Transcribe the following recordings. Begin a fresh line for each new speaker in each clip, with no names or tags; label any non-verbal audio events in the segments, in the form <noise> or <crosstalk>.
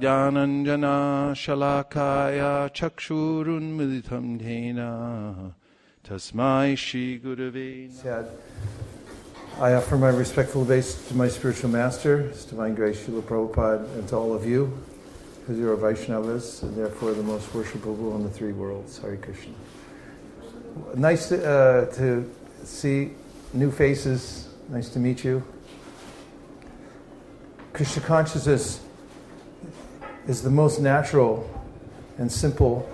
ज्ञानञ्जनाशलाकाय चक्षूरुन्मिलितं then तस्मै श्रीगुरवे
I offer my respectful base to my spiritual master, His Divine Grace Srila Prabhupada, and to all of you, because you are Vaishnavas and therefore the most worshipable in the three worlds. Hare Krishna. Nice to, uh, to see new faces. Nice to meet you. Krishna consciousness is the most natural and simple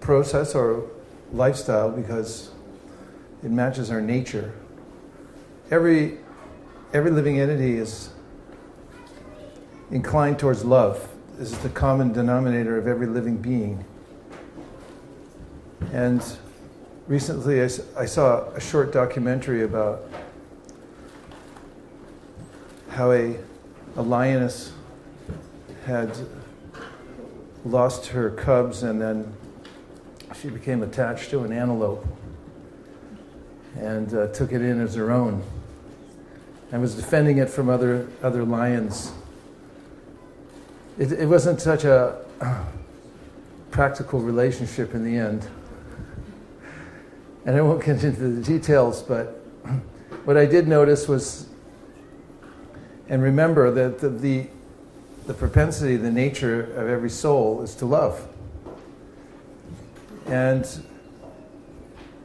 process or lifestyle because it matches our nature. Every, every living entity is inclined towards love. This is the common denominator of every living being. And recently I saw a short documentary about how a, a lioness had lost her cubs and then she became attached to an antelope and uh, took it in as her own and was defending it from other, other lions. It, it wasn't such a <clears throat> practical relationship in the end. And I won't get into the details, but <clears throat> what I did notice was, and remember that the, the, the propensity, the nature of every soul is to love. And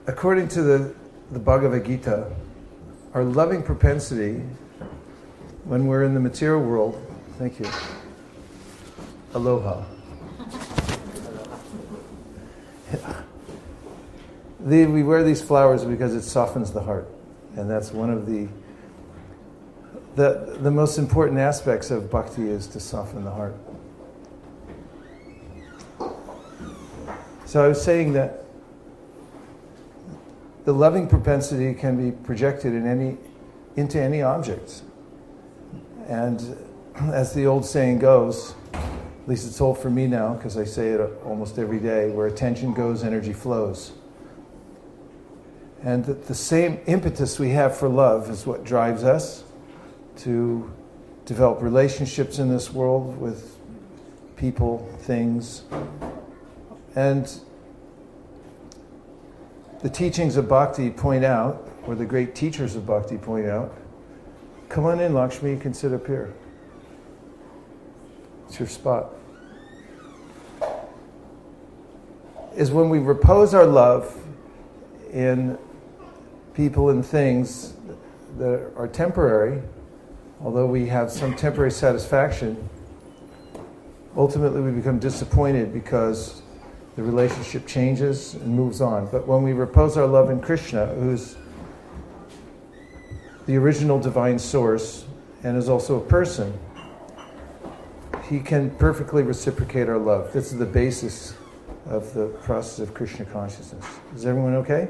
according to the, the Bhagavad Gita, our loving propensity when we're in the material world, thank you, aloha. <laughs> We wear these flowers because it softens the heart, and that's one of the, the the most important aspects of bhakti is to soften the heart. So I was saying that the loving propensity can be projected in any, into any object. And as the old saying goes, at least it's old for me now because I say it almost every day where attention goes, energy flows. And the same impetus we have for love is what drives us to develop relationships in this world with people, things, and the teachings of bhakti point out, or the great teachers of bhakti point out, come on in, Lakshmi, you can sit up here. It's your spot. Is when we repose our love in people and things that are temporary, although we have some temporary satisfaction, ultimately we become disappointed because the relationship changes and moves on. But when we repose our love in Krishna, who's the original divine source and is also a person, he can perfectly reciprocate our love. This is the basis of the process of Krishna consciousness. Is everyone okay?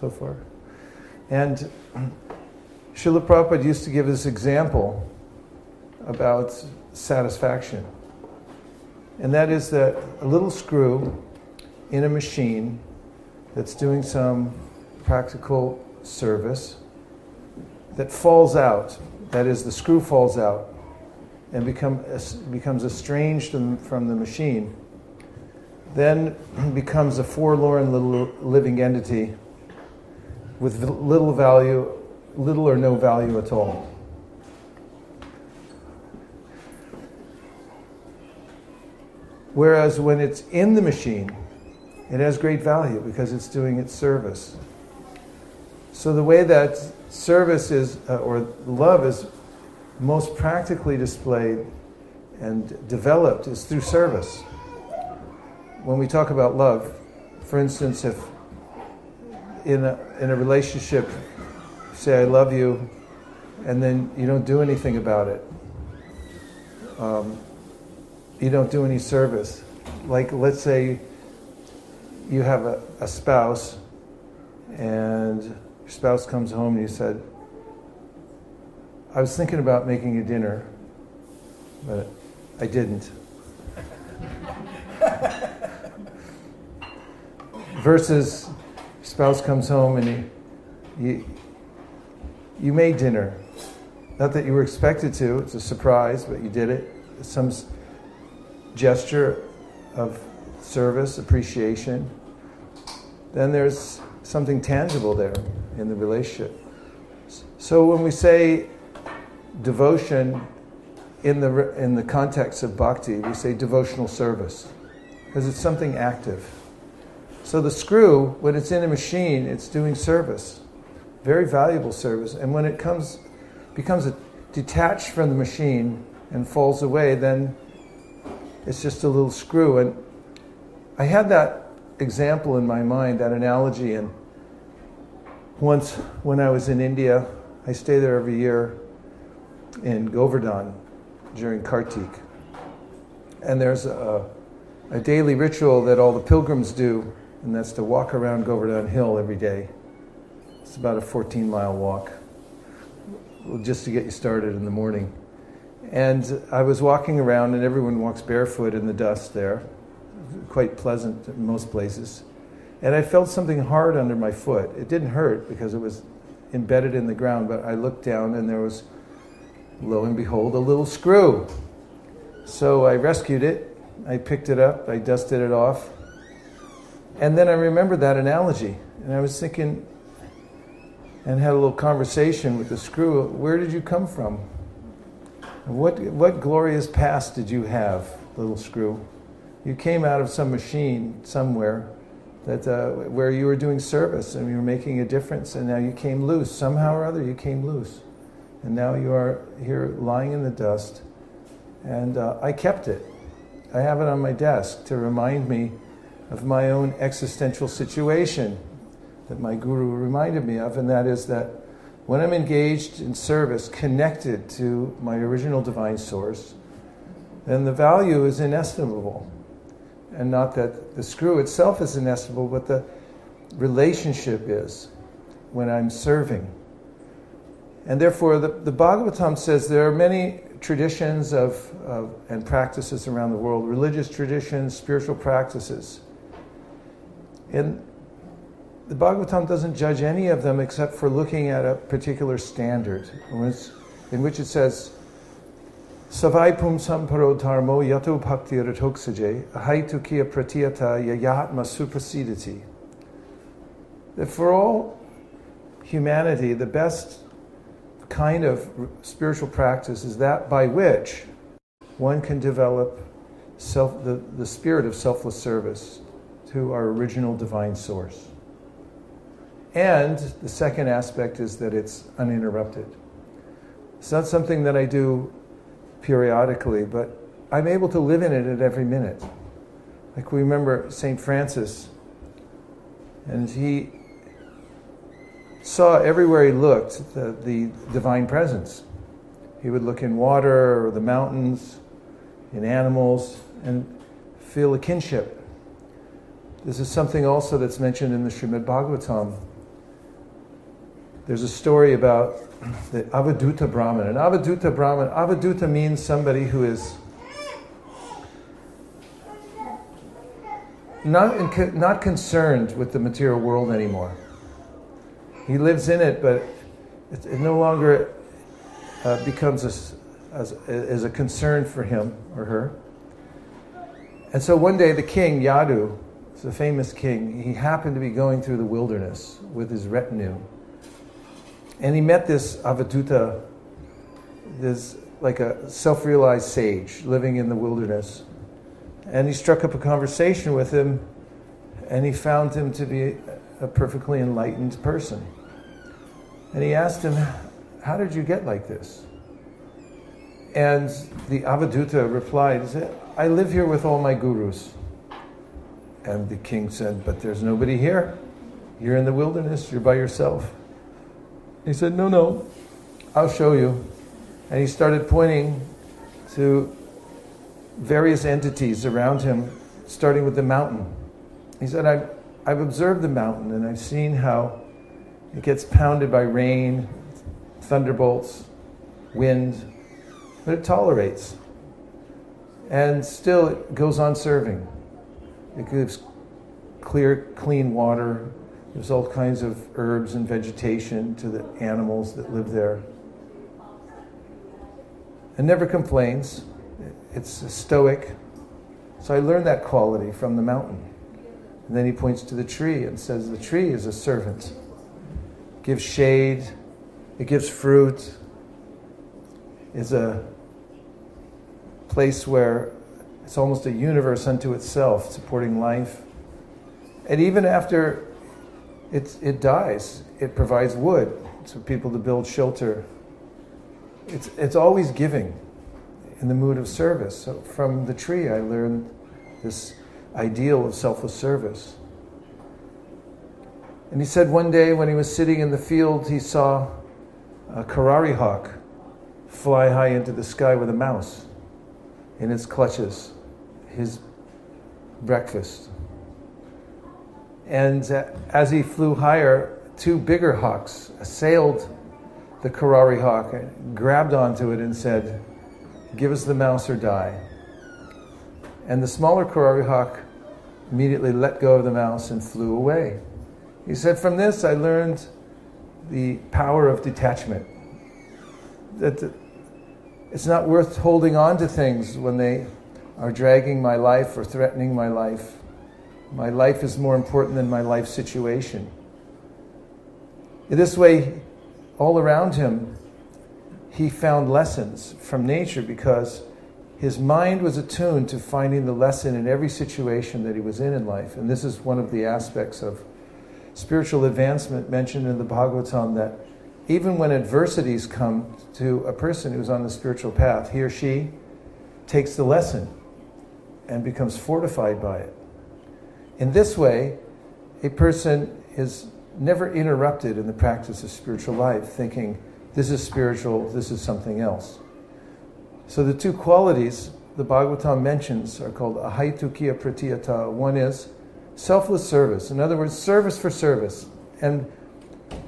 So far? And Srila Prabhupada used to give this example about satisfaction. And that is that a little screw in a machine that's doing some practical service that falls out, that is, the screw falls out and become, becomes estranged from, from the machine, then <clears throat> becomes a forlorn little living entity with little value, little or no value at all. Whereas when it's in the machine, it has great value because it's doing its service. So the way that service is, uh, or love is most practically displayed and developed is through service. When we talk about love, for instance, if in a, in a relationship, say, I love you, and then you don't do anything about it. Um, you don't do any service. Like, let's say you have a, a spouse, and your spouse comes home and you said, I was thinking about making you dinner, but I didn't. <laughs> Versus, spouse comes home and you, you made dinner. Not that you were expected to, it's a surprise, but you did it. Some gesture of service, appreciation. Then there's something tangible there in the relationship. So when we say devotion in the, in the context of bhakti, we say devotional service because it's something active. So the screw, when it's in a machine, it's doing service, very valuable service. And when it comes, becomes a, detached from the machine and falls away, then it's just a little screw. And I had that example in my mind, that analogy. And once when I was in India, I stay there every year in Govardhan during Kartik. And there's a, a daily ritual that all the pilgrims do, and that's to walk around Govardhan Hill every day. It's about a 14 mile walk, just to get you started in the morning. And I was walking around, and everyone walks barefoot in the dust there, quite pleasant in most places. And I felt something hard under my foot. It didn't hurt because it was embedded in the ground, but I looked down, and there was, lo and behold, a little screw. So I rescued it. I picked it up, I dusted it off. And then I remembered that analogy. And I was thinking, and had a little conversation with the screw where did you come from? What, what glorious past did you have, little screw? You came out of some machine somewhere that, uh, where you were doing service and you were making a difference, and now you came loose. Somehow or other, you came loose. And now you are here lying in the dust. And uh, I kept it. I have it on my desk to remind me of my own existential situation that my guru reminded me of, and that is that when I'm engaged in service, connected to my original divine source, then the value is inestimable. And not that the screw itself is inestimable, but the relationship is when I'm serving. And therefore, the, the Bhagavatam says there are many traditions of, of, and practices around the world religious traditions, spiritual practices. And the Bhagavatam doesn't judge any of them except for looking at a particular standard, in which it says, Savai pum samparo dharmo yato bhakti ratoksaje ahaitu kia pratiyata yayatma suprasidati. That for all humanity, the best kind of spiritual practice is that by which one can develop self, the, the spirit of selfless service to our original divine source. And the second aspect is that it's uninterrupted. It's not something that I do periodically, but I'm able to live in it at every minute. Like we remember St. Francis, and he saw everywhere he looked the, the divine presence. He would look in water or the mountains, in animals, and feel a kinship. This is something also that's mentioned in the Srimad Bhagavatam. There's a story about the Avaduta Brahman. And Avaduta Brahman, Avaduta means somebody who is not, not concerned with the material world anymore. He lives in it, but it, it no longer uh, becomes a, as, as a concern for him or her. And so one day the king, Yadu, the famous king, he happened to be going through the wilderness with his retinue. And he met this Avaduta, this like a self realized sage living in the wilderness. And he struck up a conversation with him, and he found him to be a perfectly enlightened person. And he asked him, How did you get like this? And the Avaduta replied, I live here with all my gurus. And the king said, But there's nobody here. You're in the wilderness, you're by yourself. He said, No, no, I'll show you. And he started pointing to various entities around him, starting with the mountain. He said, I've, I've observed the mountain and I've seen how it gets pounded by rain, thunderbolts, wind, but it tolerates. And still it goes on serving. It gives clear, clean water, There's all kinds of herbs and vegetation to the animals that live there. And never complains. It's stoic. So I learned that quality from the mountain. And then he points to the tree and says, The tree is a servant. It gives shade, it gives fruit, is a place where it's almost a universe unto itself, supporting life. And even after it, it dies, it provides wood for people to build shelter. It's, it's always giving in the mood of service. So from the tree, I learned this ideal of selfless service. And he said one day when he was sitting in the field, he saw a Kurari hawk fly high into the sky with a mouse in its clutches, his breakfast. And uh, as he flew higher, two bigger hawks assailed the Kurari hawk, grabbed onto it, and said, Give us the mouse or die. And the smaller Kurari hawk immediately let go of the mouse and flew away. He said, From this, I learned the power of detachment. That uh, it's not worth holding on to things when they are dragging my life or threatening my life. My life is more important than my life situation. In this way, all around him, he found lessons from nature because his mind was attuned to finding the lesson in every situation that he was in in life. And this is one of the aspects of spiritual advancement mentioned in the Bhagavatam that even when adversities come to a person who's on the spiritual path, he or she takes the lesson and becomes fortified by it. In this way, a person is never interrupted in the practice of spiritual life, thinking, this is spiritual, this is something else. So the two qualities the Bhagavatam mentions are called ahaitukiya pratiyata. One is selfless service, in other words, service for service. And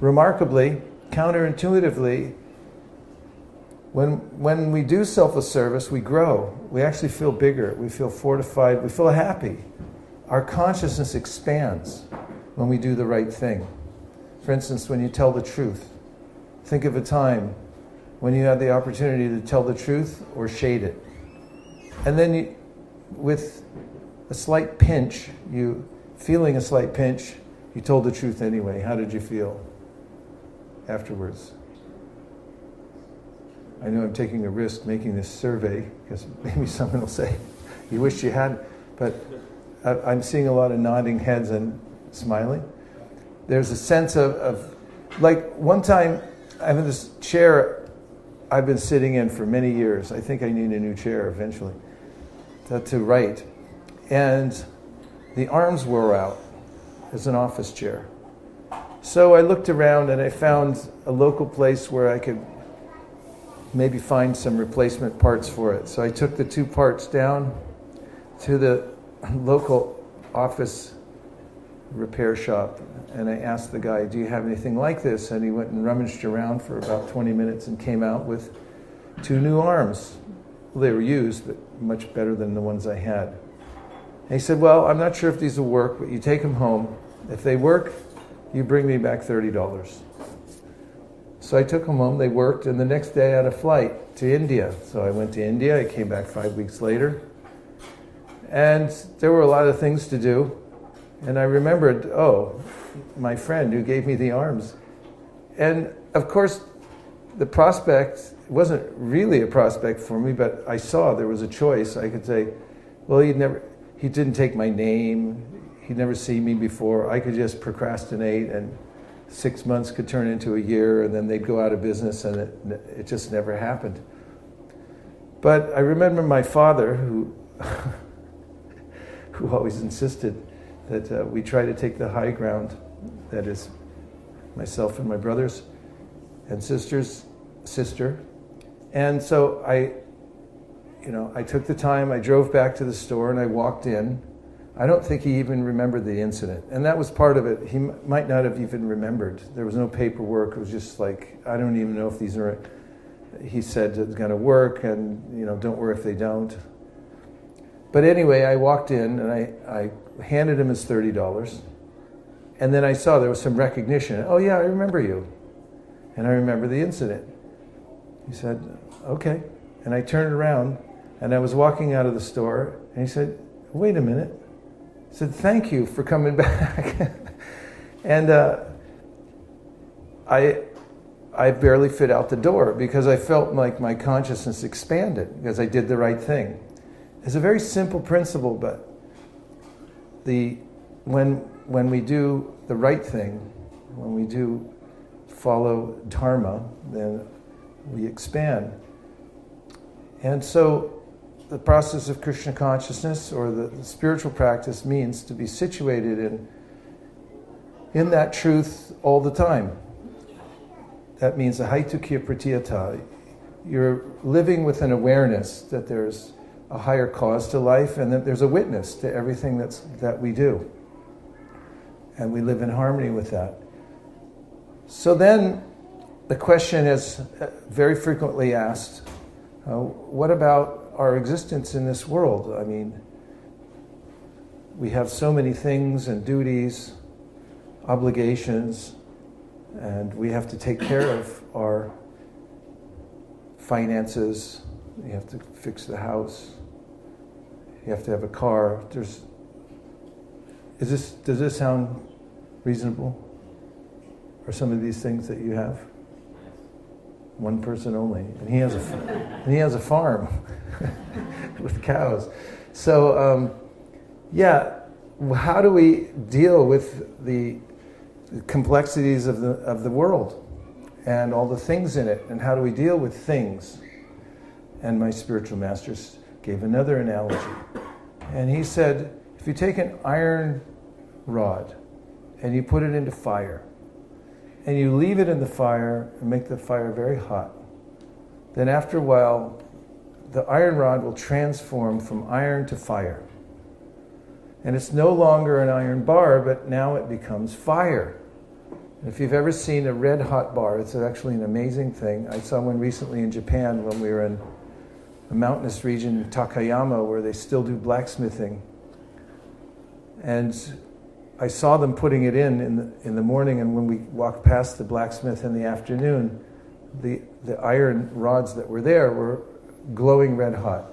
remarkably, counterintuitively, when, when we do selfless service, we grow. We actually feel bigger. We feel fortified. We feel happy. Our consciousness expands when we do the right thing. For instance, when you tell the truth, think of a time when you had the opportunity to tell the truth or shade it. And then you, with a slight pinch, you feeling a slight pinch, you told the truth anyway. How did you feel afterwards? I know I'm taking a risk making this survey because <laughs> maybe someone will say, You wish you had, but I'm seeing a lot of nodding heads and smiling. There's a sense of, of like one time I have this chair I've been sitting in for many years. I think I need a new chair eventually to, to write. And the arms wore out as an office chair. So I looked around and I found a local place where I could maybe find some replacement parts for it. So I took the two parts down to the local office repair shop and I asked the guy, Do you have anything like this? And he went and rummaged around for about 20 minutes and came out with two new arms. Well, they were used, but much better than the ones I had. And he said, Well, I'm not sure if these will work, but you take them home. If they work, you bring me back $30. So I took them home, they worked, and the next day I had a flight to India. So I went to India, I came back five weeks later. And there were a lot of things to do. And I remembered, oh, my friend who gave me the arms. And of course, the prospect wasn't really a prospect for me, but I saw there was a choice. I could say, well, he never, he didn't take my name. He'd never seen me before. I could just procrastinate, and six months could turn into a year, and then they'd go out of business, and it, it just never happened. But I remember my father, who, <laughs> who always insisted that uh, we try to take the high ground. That is, myself and my brothers and sisters, sister. And so I, you know, I took the time, I drove back to the store and I walked in. I don't think he even remembered the incident. And that was part of it. He m- might not have even remembered. There was no paperwork. It was just like, I don't even know if these are, he said it's going to work and, you know, don't worry if they don't. But anyway, I walked in and I, I handed him his $30. And then I saw there was some recognition. Oh, yeah, I remember you. And I remember the incident. He said, Okay. And I turned around and I was walking out of the store and he said, Wait a minute. He said, Thank you for coming <laughs> back. and uh, I, I barely fit out the door because I felt like my consciousness expanded because I did the right thing. It's a very simple principle, but the, when, when we do the right thing, when we do follow Dharma, then we expand. And so the process of Krishna consciousness or the, the spiritual practice means to be situated in, in that truth all the time. That means a haitukya pratyata. You're living with an awareness that there's a higher cause to life and that there's a witness to everything that's, that we do. And we live in harmony with that. So then the question is uh, very frequently asked uh, what about our existence in this world? I mean, we have so many things and duties, obligations, and we have to take care of our finances. We have to fix the house. You have to have a car. There's. Is this? Does this sound reasonable? Are some of these things that you have? One person only, and he has a, and he has a farm <laughs> with cows. So, um, yeah, how do we deal with the complexities of the, of the world and all the things in it, and how do we deal with things? And my spiritual masters gave another analogy. And he said, if you take an iron rod and you put it into fire, and you leave it in the fire and make the fire very hot, then after a while, the iron rod will transform from iron to fire. And it's no longer an iron bar, but now it becomes fire. If you've ever seen a red hot bar, it's actually an amazing thing. I saw one recently in Japan when we were in a mountainous region in Takayama where they still do blacksmithing. And I saw them putting it in in the, in the morning, and when we walked past the blacksmith in the afternoon, the, the iron rods that were there were glowing red hot.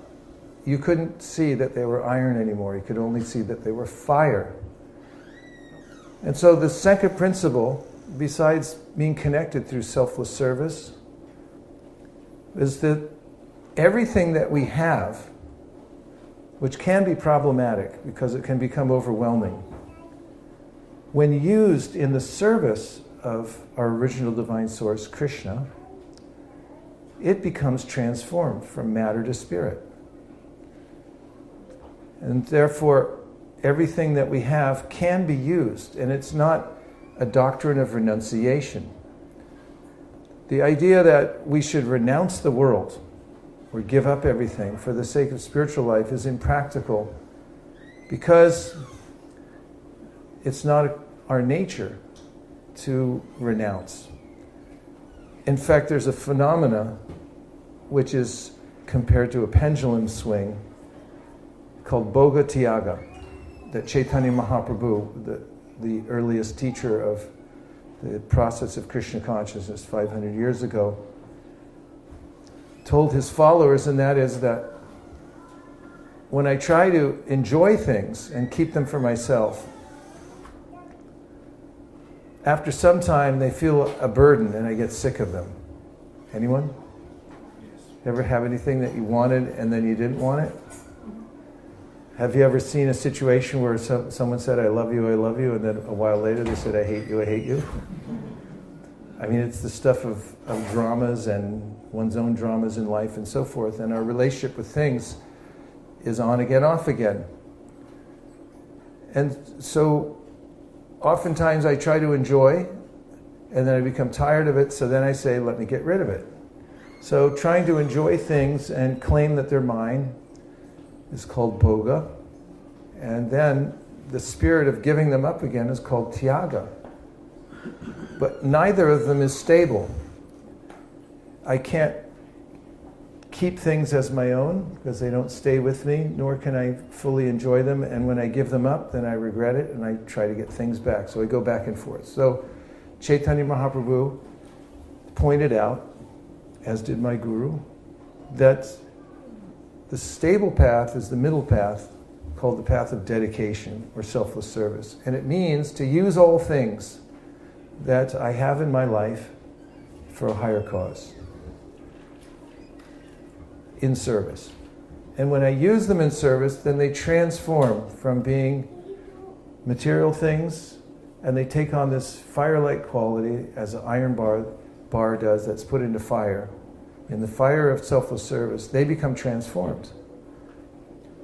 You couldn't see that they were iron anymore, you could only see that they were fire. And so, the second principle, besides being connected through selfless service, is that everything that we have, which can be problematic because it can become overwhelming, when used in the service of our original divine source, Krishna, it becomes transformed from matter to spirit. And therefore, everything that we have can be used, and it's not a doctrine of renunciation. The idea that we should renounce the world or give up everything for the sake of spiritual life is impractical because it's not our nature to renounce. In fact, there's a phenomena which is compared to a pendulum swing called Bhoga Tyaga that Chaitanya Mahaprabhu, the, the earliest teacher of the process of Krishna consciousness 500 years ago, told his followers, and that is that when I try to enjoy things and keep them for myself, after some time they feel a burden and I get sick of them. Anyone? Ever have anything that you wanted and then you didn't want it? Have you ever seen a situation where some, someone said, I love you, I love you, and then a while later they said, I hate you, I hate you? I mean, it's the stuff of, of dramas and one's own dramas in life and so forth. And our relationship with things is on again, off again. And so oftentimes I try to enjoy, and then I become tired of it, so then I say, let me get rid of it. So trying to enjoy things and claim that they're mine is called bhoga. And then the spirit of giving them up again is called tyaga. But neither of them is stable. I can't keep things as my own because they don't stay with me, nor can I fully enjoy them. And when I give them up, then I regret it and I try to get things back. So I go back and forth. So Chaitanya Mahaprabhu pointed out, as did my guru, that the stable path is the middle path called the path of dedication or selfless service. And it means to use all things that I have in my life for a higher cause in service. And when I use them in service, then they transform from being material things and they take on this fire-like quality as an iron bar, bar does that's put into fire. In the fire of selfless service, they become transformed.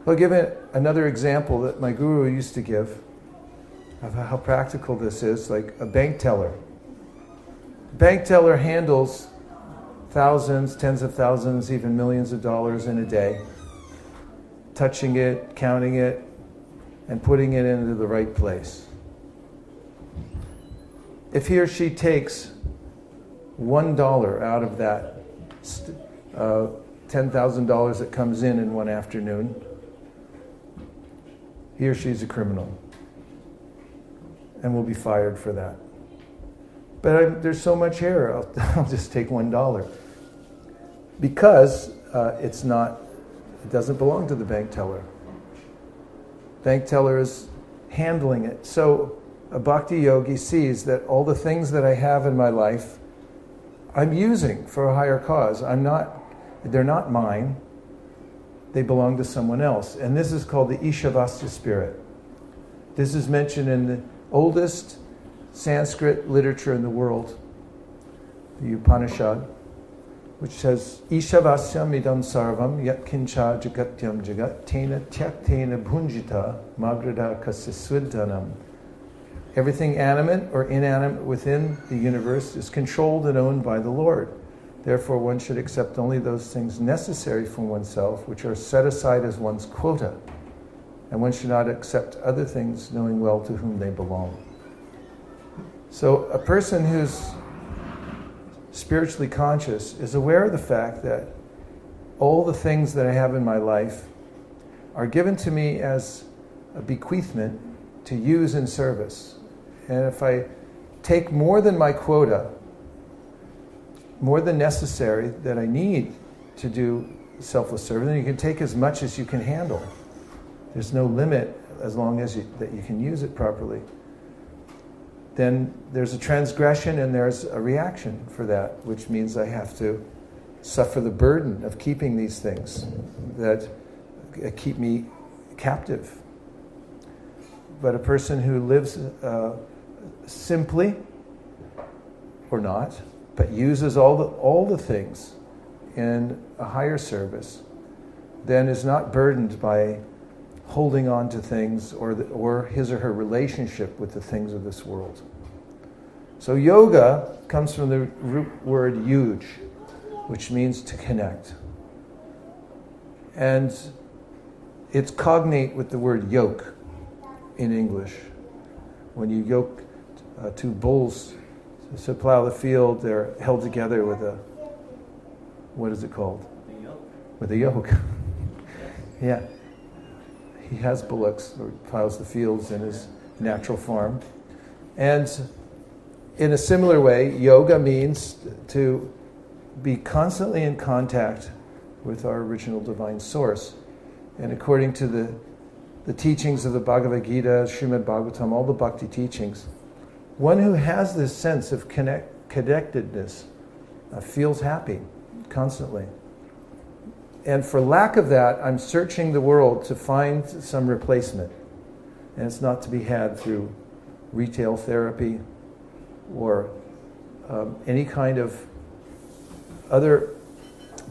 I'll give another example that my guru used to give of how practical this is, like a bank teller. Bank teller handles thousands, tens of thousands, even millions of dollars in a day, touching it, counting it, and putting it into the right place. If he or she takes one dollar out of that uh, $10,000 that comes in in one afternoon, he or she is a criminal and will be fired for that. But I'm, there's so much here, I'll, <laughs> I'll just take one dollar. Because uh, it's not, it doesn't belong to the bank teller. Bank teller is handling it. So a bhakti yogi sees that all the things that I have in my life, I'm using for a higher cause. I'm not, they're not mine. They belong to someone else. And this is called the Ishavasya spirit. This is mentioned in the oldest Sanskrit literature in the world, the Upanishad, which says, Ishavasyam idam sarvam yat kincha jagatyam jagat tena tyaktena bhunjita magrada kasisvidhanam. Everything animate or inanimate within the universe is controlled and owned by the Lord. Therefore, one should accept only those things necessary for oneself, which are set aside as one's quota. And one should not accept other things, knowing well to whom they belong. So, a person who's spiritually conscious is aware of the fact that all the things that I have in my life are given to me as a bequeathment to use in service. And if I take more than my quota, more than necessary that I need to do selfless service, then you can take as much as you can handle. There's no limit as long as you, that you can use it properly then there's a transgression and there's a reaction for that, which means I have to suffer the burden of keeping these things that keep me captive. But a person who lives uh, simply or not, but uses all the, all the things in a higher service, then is not burdened by holding on to things or, the, or his or her relationship with the things of this world. So, yoga comes from the root word yuj, which means to connect. And it's cognate with the word yoke in English. When you yoke uh, two bulls to plow the field, they're held together with a, what is it called? With a yoke. <laughs> yeah he has bullocks or plows the fields in his natural farm. And in a similar way, yoga means to be constantly in contact with our original divine source. And according to the, the teachings of the Bhagavad Gita, Srimad Bhagavatam, all the bhakti teachings, one who has this sense of connect, connectedness uh, feels happy constantly and for lack of that, I'm searching the world to find some replacement. And it's not to be had through retail therapy or um, any kind of other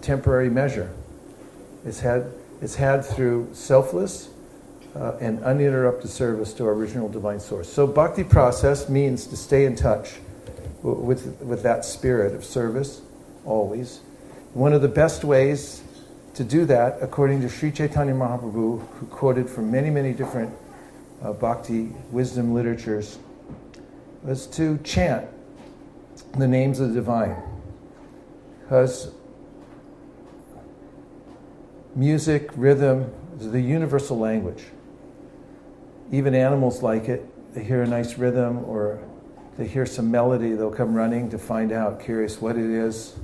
temporary measure. It's had, it's had through selfless uh, and uninterrupted service to our original divine source. So, bhakti process means to stay in touch with, with that spirit of service always. One of the best ways to do that, according to Sri Chaitanya Mahaprabhu, who quoted from many, many different uh, bhakti wisdom literatures, was to chant the names of the divine. Because music, rhythm is the universal language. Even animals like it. They hear a nice rhythm or they hear some melody, they'll come running to find out, curious what it is.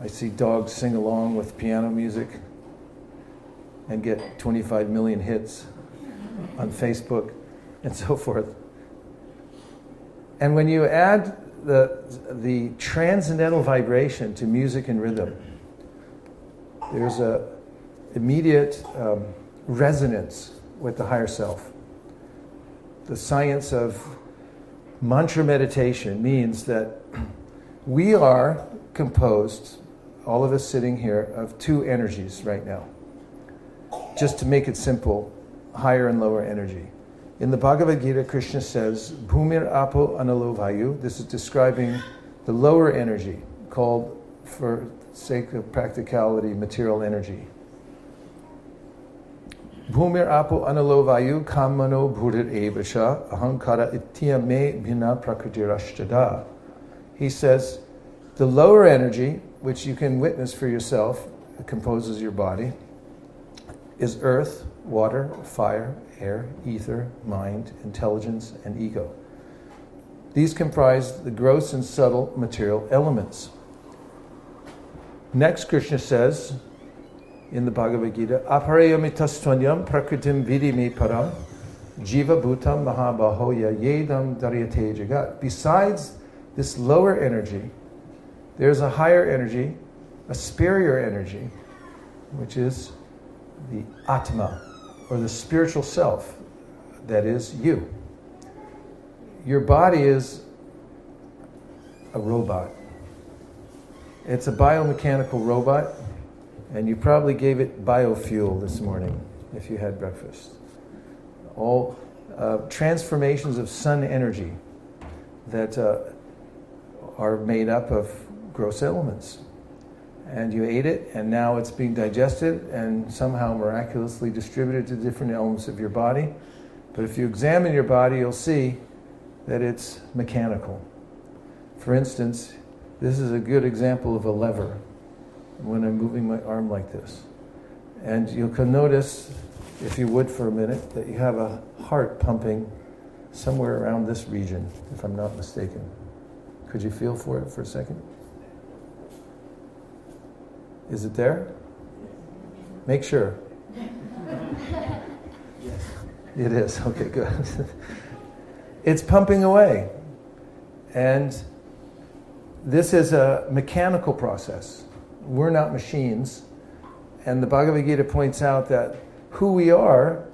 I see dogs sing along with piano music and get 25 million hits on Facebook and so forth. And when you add the, the transcendental vibration to music and rhythm, there's a immediate um, resonance with the higher self. The science of mantra meditation means that we are composed, all of us sitting here, of two energies right now. Just to make it simple, higher and lower energy. In the Bhagavad Gita, Krishna says, Bhumir Apo Analo Vayu. This is describing the lower energy, called, for sake of practicality, material energy. Bhumir Apo Analo Vayu Kamano Bhurir Evasha Ahankara Itya Me Bhina Prakritirashtada. He says, the lower energy, which you can witness for yourself, composes your body, is earth, water, fire, air, ether, mind, intelligence, and ego. These comprise the gross and subtle material elements. Next, Krishna says in the Bhagavad Gita, Aparayamitastvanyam prakritim vidimi param jiva bhutam mahabahoya yedam daryate jagat. Besides this lower energy, there's a higher energy, a superior energy, which is the Atma, or the spiritual self, that is you. Your body is a robot. It's a biomechanical robot, and you probably gave it biofuel this morning if you had breakfast. All uh, transformations of sun energy that uh, are made up of gross elements and you ate it, and now it's being digested and somehow miraculously distributed to different elements of your body. But if you examine your body, you'll see that it's mechanical. For instance, this is a good example of a lever when I'm moving my arm like this. And you can notice, if you would for a minute, that you have a heart pumping somewhere around this region, if I'm not mistaken. Could you feel for it for a second? Is it there? Make sure. yes. It is. Okay, good. <laughs> it's pumping away. And this is a mechanical process. We're not machines. And the Bhagavad Gita points out that who we are,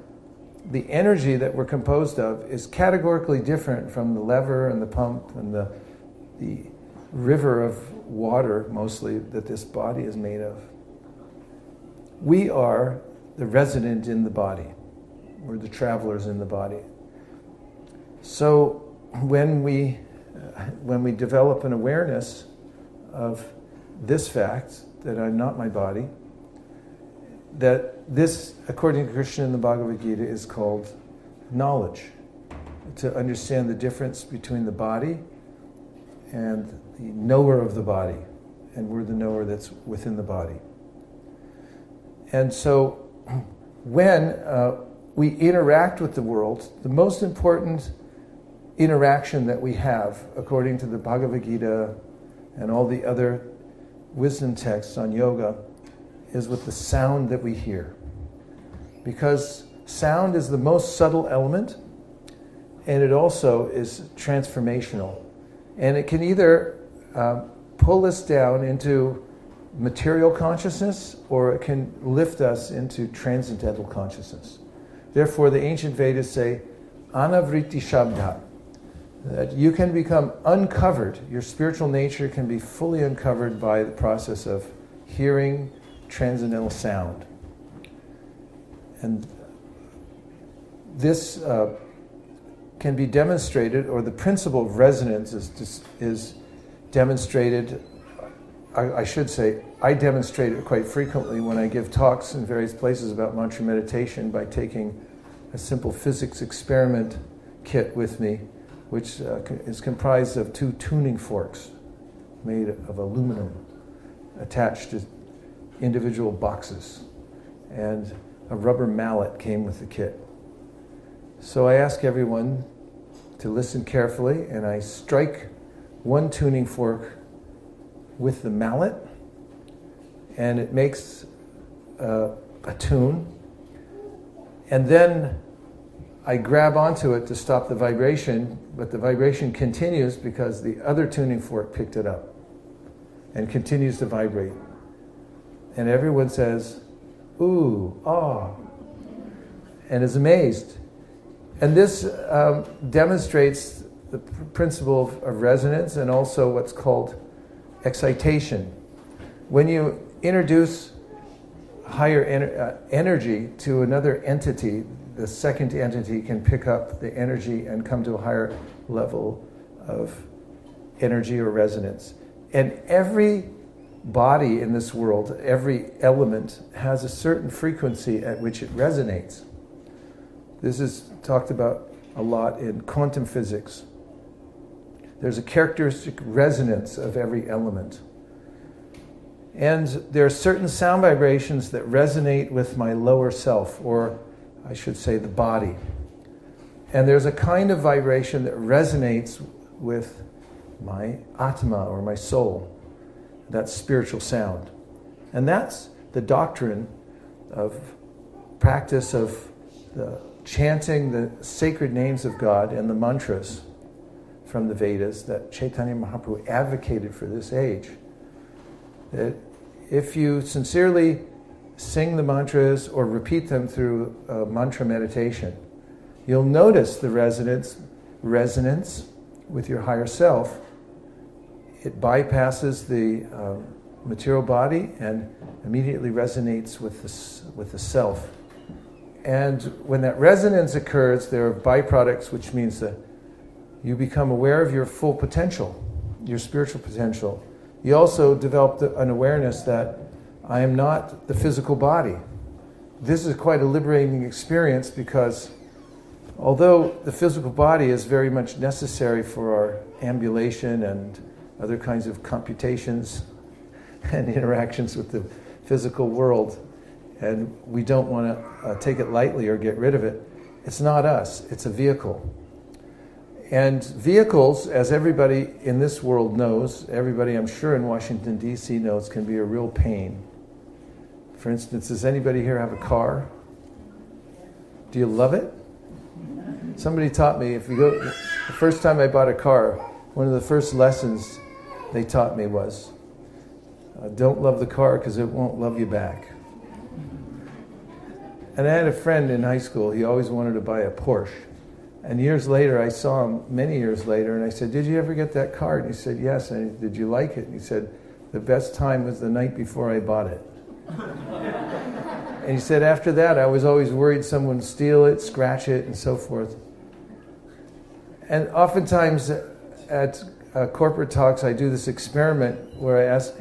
the energy that we're composed of, is categorically different from the lever and the pump and the, the river of water, mostly, that this body is made of. We are the resident in the body, we're the travelers in the body. So when we, uh, when we develop an awareness of this fact, that I'm not my body, that this, according to Krishna in the Bhagavad Gita, is called knowledge. To understand the difference between the body and the knower of the body, and we're the knower that's within the body. And so when uh, we interact with the world, the most important interaction that we have, according to the Bhagavad Gita and all the other wisdom texts on yoga, is with the sound that we hear. Because sound is the most subtle element, and it also is transformational. And it can either uh, pull us down into material consciousness or it can lift us into transcendental consciousness. Therefore, the ancient Vedas say, anavriti shabda, that you can become uncovered, your spiritual nature can be fully uncovered by the process of hearing transcendental sound. And this uh, can be demonstrated, or the principle of resonance is, is demonstrated, I, I, should say, I demonstrate it quite frequently when I give talks in various places about mantra meditation by taking a simple physics experiment kit with me, which uh, is comprised of two tuning forks made of aluminum attached to individual boxes, and a rubber mallet came with the kit. So I ask everyone to listen carefully, and I strike one tuning fork with the mallet, and it makes uh, a tune. And then I grab onto it to stop the vibration, but the vibration continues because the other tuning fork picked it up and continues to vibrate. And everyone says, ooh, oh, and is amazed. And this um, demonstrates the pr- principle of, of resonance and also what's called excitation. When you introduce higher ener- uh, energy to another entity, the second entity can pick up the energy and come to a higher level of energy or resonance. And every body in this world, every element, has a certain frequency at which it resonates. This is talked about a lot in quantum physics. There's a characteristic resonance of every element. And there are certain sound vibrations that resonate with my lower self, or I should say the body. And there's a kind of vibration that resonates with my atma, or my soul, that spiritual sound. And that's the doctrine of practice of the chanting the sacred names of God and the mantras from the Vedas that Chaitanya Mahaprabhu advocated for this age. That if you sincerely sing the mantras or repeat them through mantra meditation, you'll notice the resonance, resonance with your higher self. It bypasses the uh, material body and immediately resonates with the, with the self. And when that resonance occurs, there are byproducts, which means that you become aware of your full potential, your spiritual potential. You also develop an awareness that I am not the physical body. This is quite a liberating experience because although the physical body is very much necessary for our ambulation and other kinds of computations <laughs> and interactions with the physical world, and we don't want to uh, take it lightly or get rid of it, it's not us, it's a vehicle. And vehicles, as everybody in this world knows, everybody I'm sure in Washington, D.C. knows, can be a real pain. For instance, does anybody here have a car? Do you love it? Somebody taught me if you go, the first time I bought a car, one of the first lessons they taught me was uh, don't love the car because it won't love you back. And I had a friend in high school, he always wanted to buy a Porsche. And years later, I saw him many years later, and I said, Did you ever get that card? And he said, Yes. And I, Did you like it? And he said, The best time was the night before I bought it. <laughs> and he said, After that, I was always worried someone would steal it, scratch it, and so forth. And oftentimes at uh, corporate talks, I do this experiment where I ask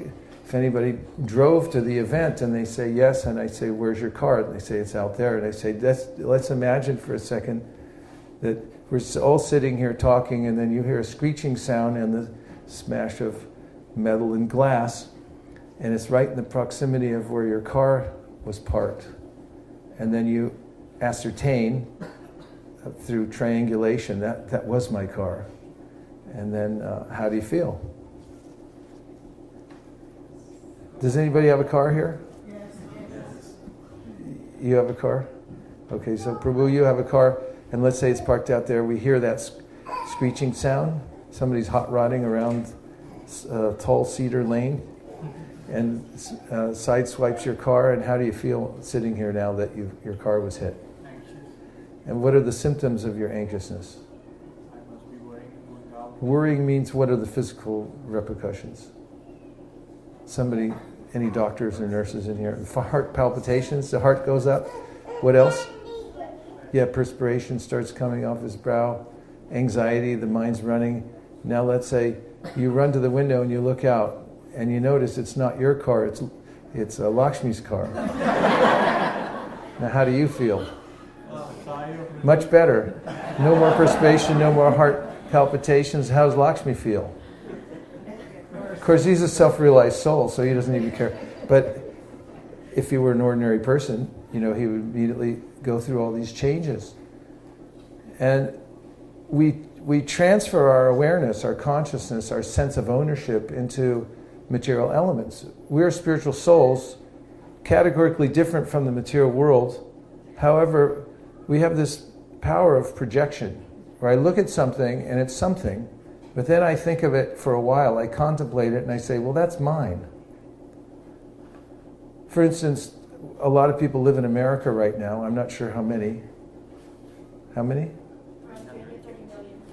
if anybody drove to the event, and they say yes, and I say, Where's your car? And they say, It's out there. And I say, Let's, let's imagine for a second that we're all sitting here talking, and then you hear a screeching sound and the smash of metal and glass, and it's right in the proximity of where your car was parked. And then you ascertain through triangulation that that was my car. And then, uh, how do you feel? Does anybody have a car here? Yes. You have a car? Okay, so Prabhu, you have a car and let's say it's parked out there, we hear that screeching sound. Somebody's hot rodding around uh, tall cedar lane and uh, sideswipes your car. And how do you feel sitting here now that your car was hit? Anxious. And what are the symptoms of your anxiousness?
I must be worrying.
Worrying means what are the physical repercussions? Somebody, any doctors or nurses in here? Heart palpitations, the heart goes up. What else? Yeah, perspiration starts coming off his brow, anxiety, the mind's running. Now let's say you run to the window and you look out and you notice it's not your car, it's, it's uh, Lakshmi's car. <laughs> now, how do you feel? Much better. No more perspiration, no more heart palpitations. How does Lakshmi feel? Of course, he's a self realized soul, so he doesn't even care. But if he were an ordinary person, you know, he would immediately go through all these changes. And we, we transfer our awareness, our consciousness, our sense of ownership into material elements. We're spiritual souls, categorically different from the material world. However, we have this power of projection where I look at something and it's something, but then I think of it for a while, I contemplate it, and I say, well, that's mine. For instance, a lot of people live in America right now. I'm not sure how many. How many?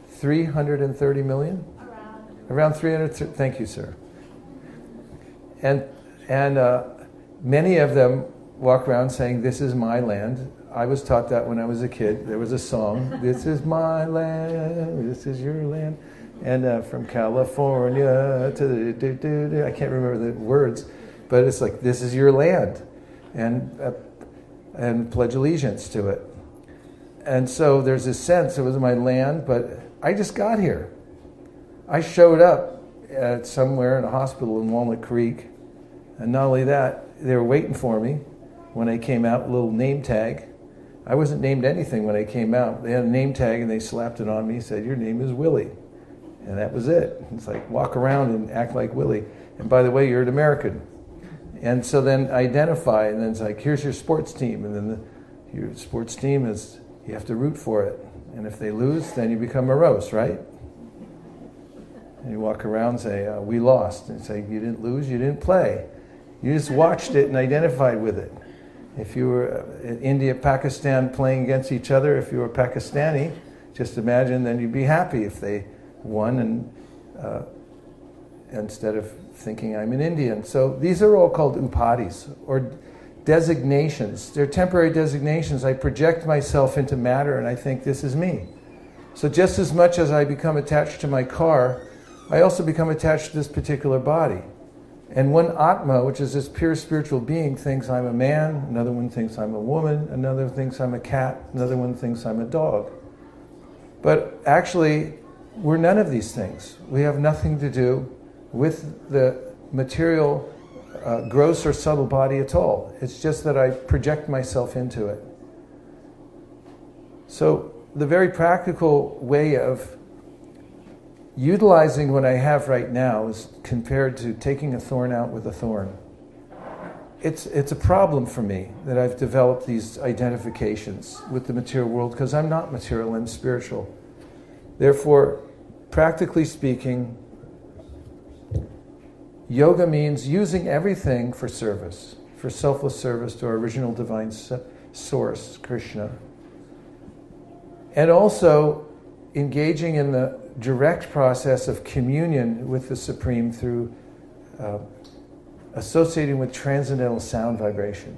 330 million? Around Around 300. Thank you, sir. And, and uh, many of them walk around saying, This is my land. I was taught that when I was a kid. There was a song, This is my land, this is your land. And uh, from California to the, do, do, do, I can't remember the words, but it's like, This is your land. And, uh, and pledge allegiance to it. And so there's this sense it was my land, but I just got here. I showed up at somewhere in a hospital in Walnut Creek, and not only that, they were waiting for me when I came out, little name tag. I wasn't named anything when I came out. They had a name tag and they slapped it on me, said, Your name is Willie. And that was it. It's like walk around and act like Willie. And by the way, you're an American. And so then identify, and then it's like, here's your sports team. And then the, your sports team is, you have to root for it. And if they lose, then you become morose, right? And you walk around and say, uh, We lost. And say, You didn't lose, you didn't play. You just watched it and identified with it. If you were uh, in India, Pakistan playing against each other, if you were Pakistani, just imagine then you'd be happy if they won and uh, instead of thinking I'm an Indian. So these are all called upadhis or designations. They're temporary designations. I project myself into matter and I think this is me. So just as much as I become attached to my car, I also become attached to this particular body. And one Atma, which is this pure spiritual being, thinks I'm a man, another one thinks I'm a woman, another thinks I'm a cat, another one thinks I'm a dog. But actually, we're none of these things. We have nothing to do with the material uh, gross or subtle body at all. It's just that I project myself into it. So, the very practical way of utilizing what I have right now is compared to taking a thorn out with a thorn. It's, it's a problem for me that I've developed these identifications with the material world because I'm not material, I'm spiritual. Therefore, practically speaking, Yoga means using everything for service, for selfless service to our original divine source, Krishna. And also engaging in the direct process of communion with the Supreme through uh, associating with transcendental sound vibration.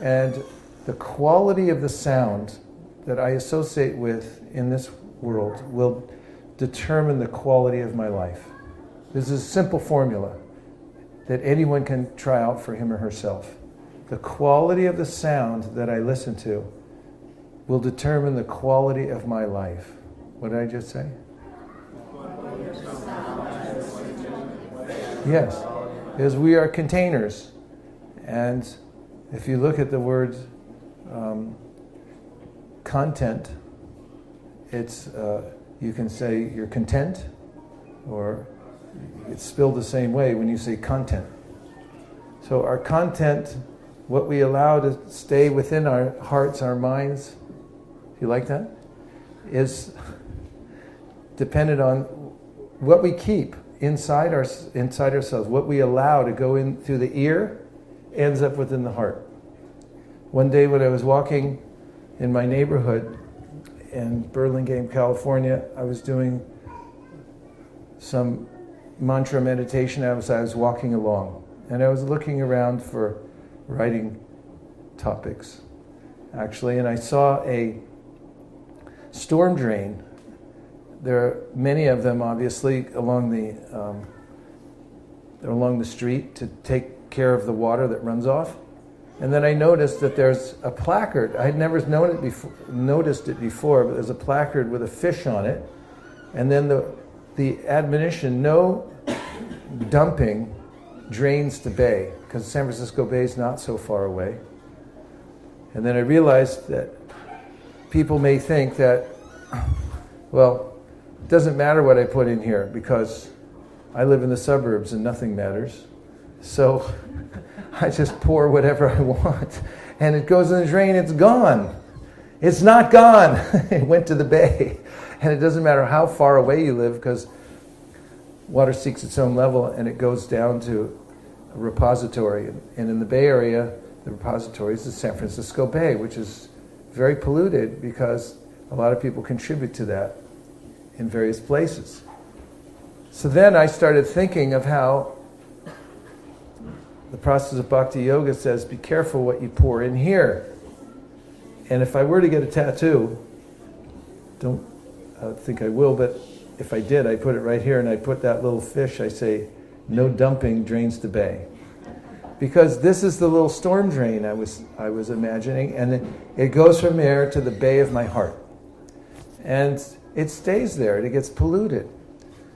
And the quality of the sound that I associate with in this world will determine the quality of my life. This is a simple formula that anyone can try out for him or herself. The quality of the sound that I listen to will determine the quality of my life. What did I just say? Yes, because we are containers. And if you look at the word um, content, it's, uh, you can say you're content or it's spelled the same way when you say content. So our content, what we allow to stay within our hearts, our minds, if you like that, is dependent on what we keep inside our inside ourselves. What we allow to go in through the ear ends up within the heart. One day when I was walking in my neighborhood in Burlingame, California, I was doing some mantra meditation as I was walking along. And I was looking around for writing topics, actually, and I saw a storm drain. There are many of them, obviously, along the um, along the street to take care of the water that runs off. And then I noticed that there's a placard. I had never known it before, noticed it before, but there's a placard with a fish on it. And then the, the admonition no dumping drains the bay because San Francisco Bay is not so far away. And then I realized that people may think that, well, it doesn't matter what I put in here because I live in the suburbs and nothing matters. So <laughs> I just pour whatever I want and it goes in the drain, it's gone. It's not gone. <laughs> it went to the bay. <laughs> And it doesn't matter how far away you live because water seeks its own level and it goes down to a repository. And in the Bay Area, the repository is the San Francisco Bay, which is very polluted because a lot of people contribute to that in various places. So then I started thinking of how the process of bhakti yoga says be careful what you pour in here. And if I were to get a tattoo, don't uh, think I will, but if I did, I put it right here and I put that little fish, I say, no dumping drains the bay. Because this is the little storm drain I was, I was imagining, and it, it goes from there to the bay of my heart. And it stays there, it gets polluted.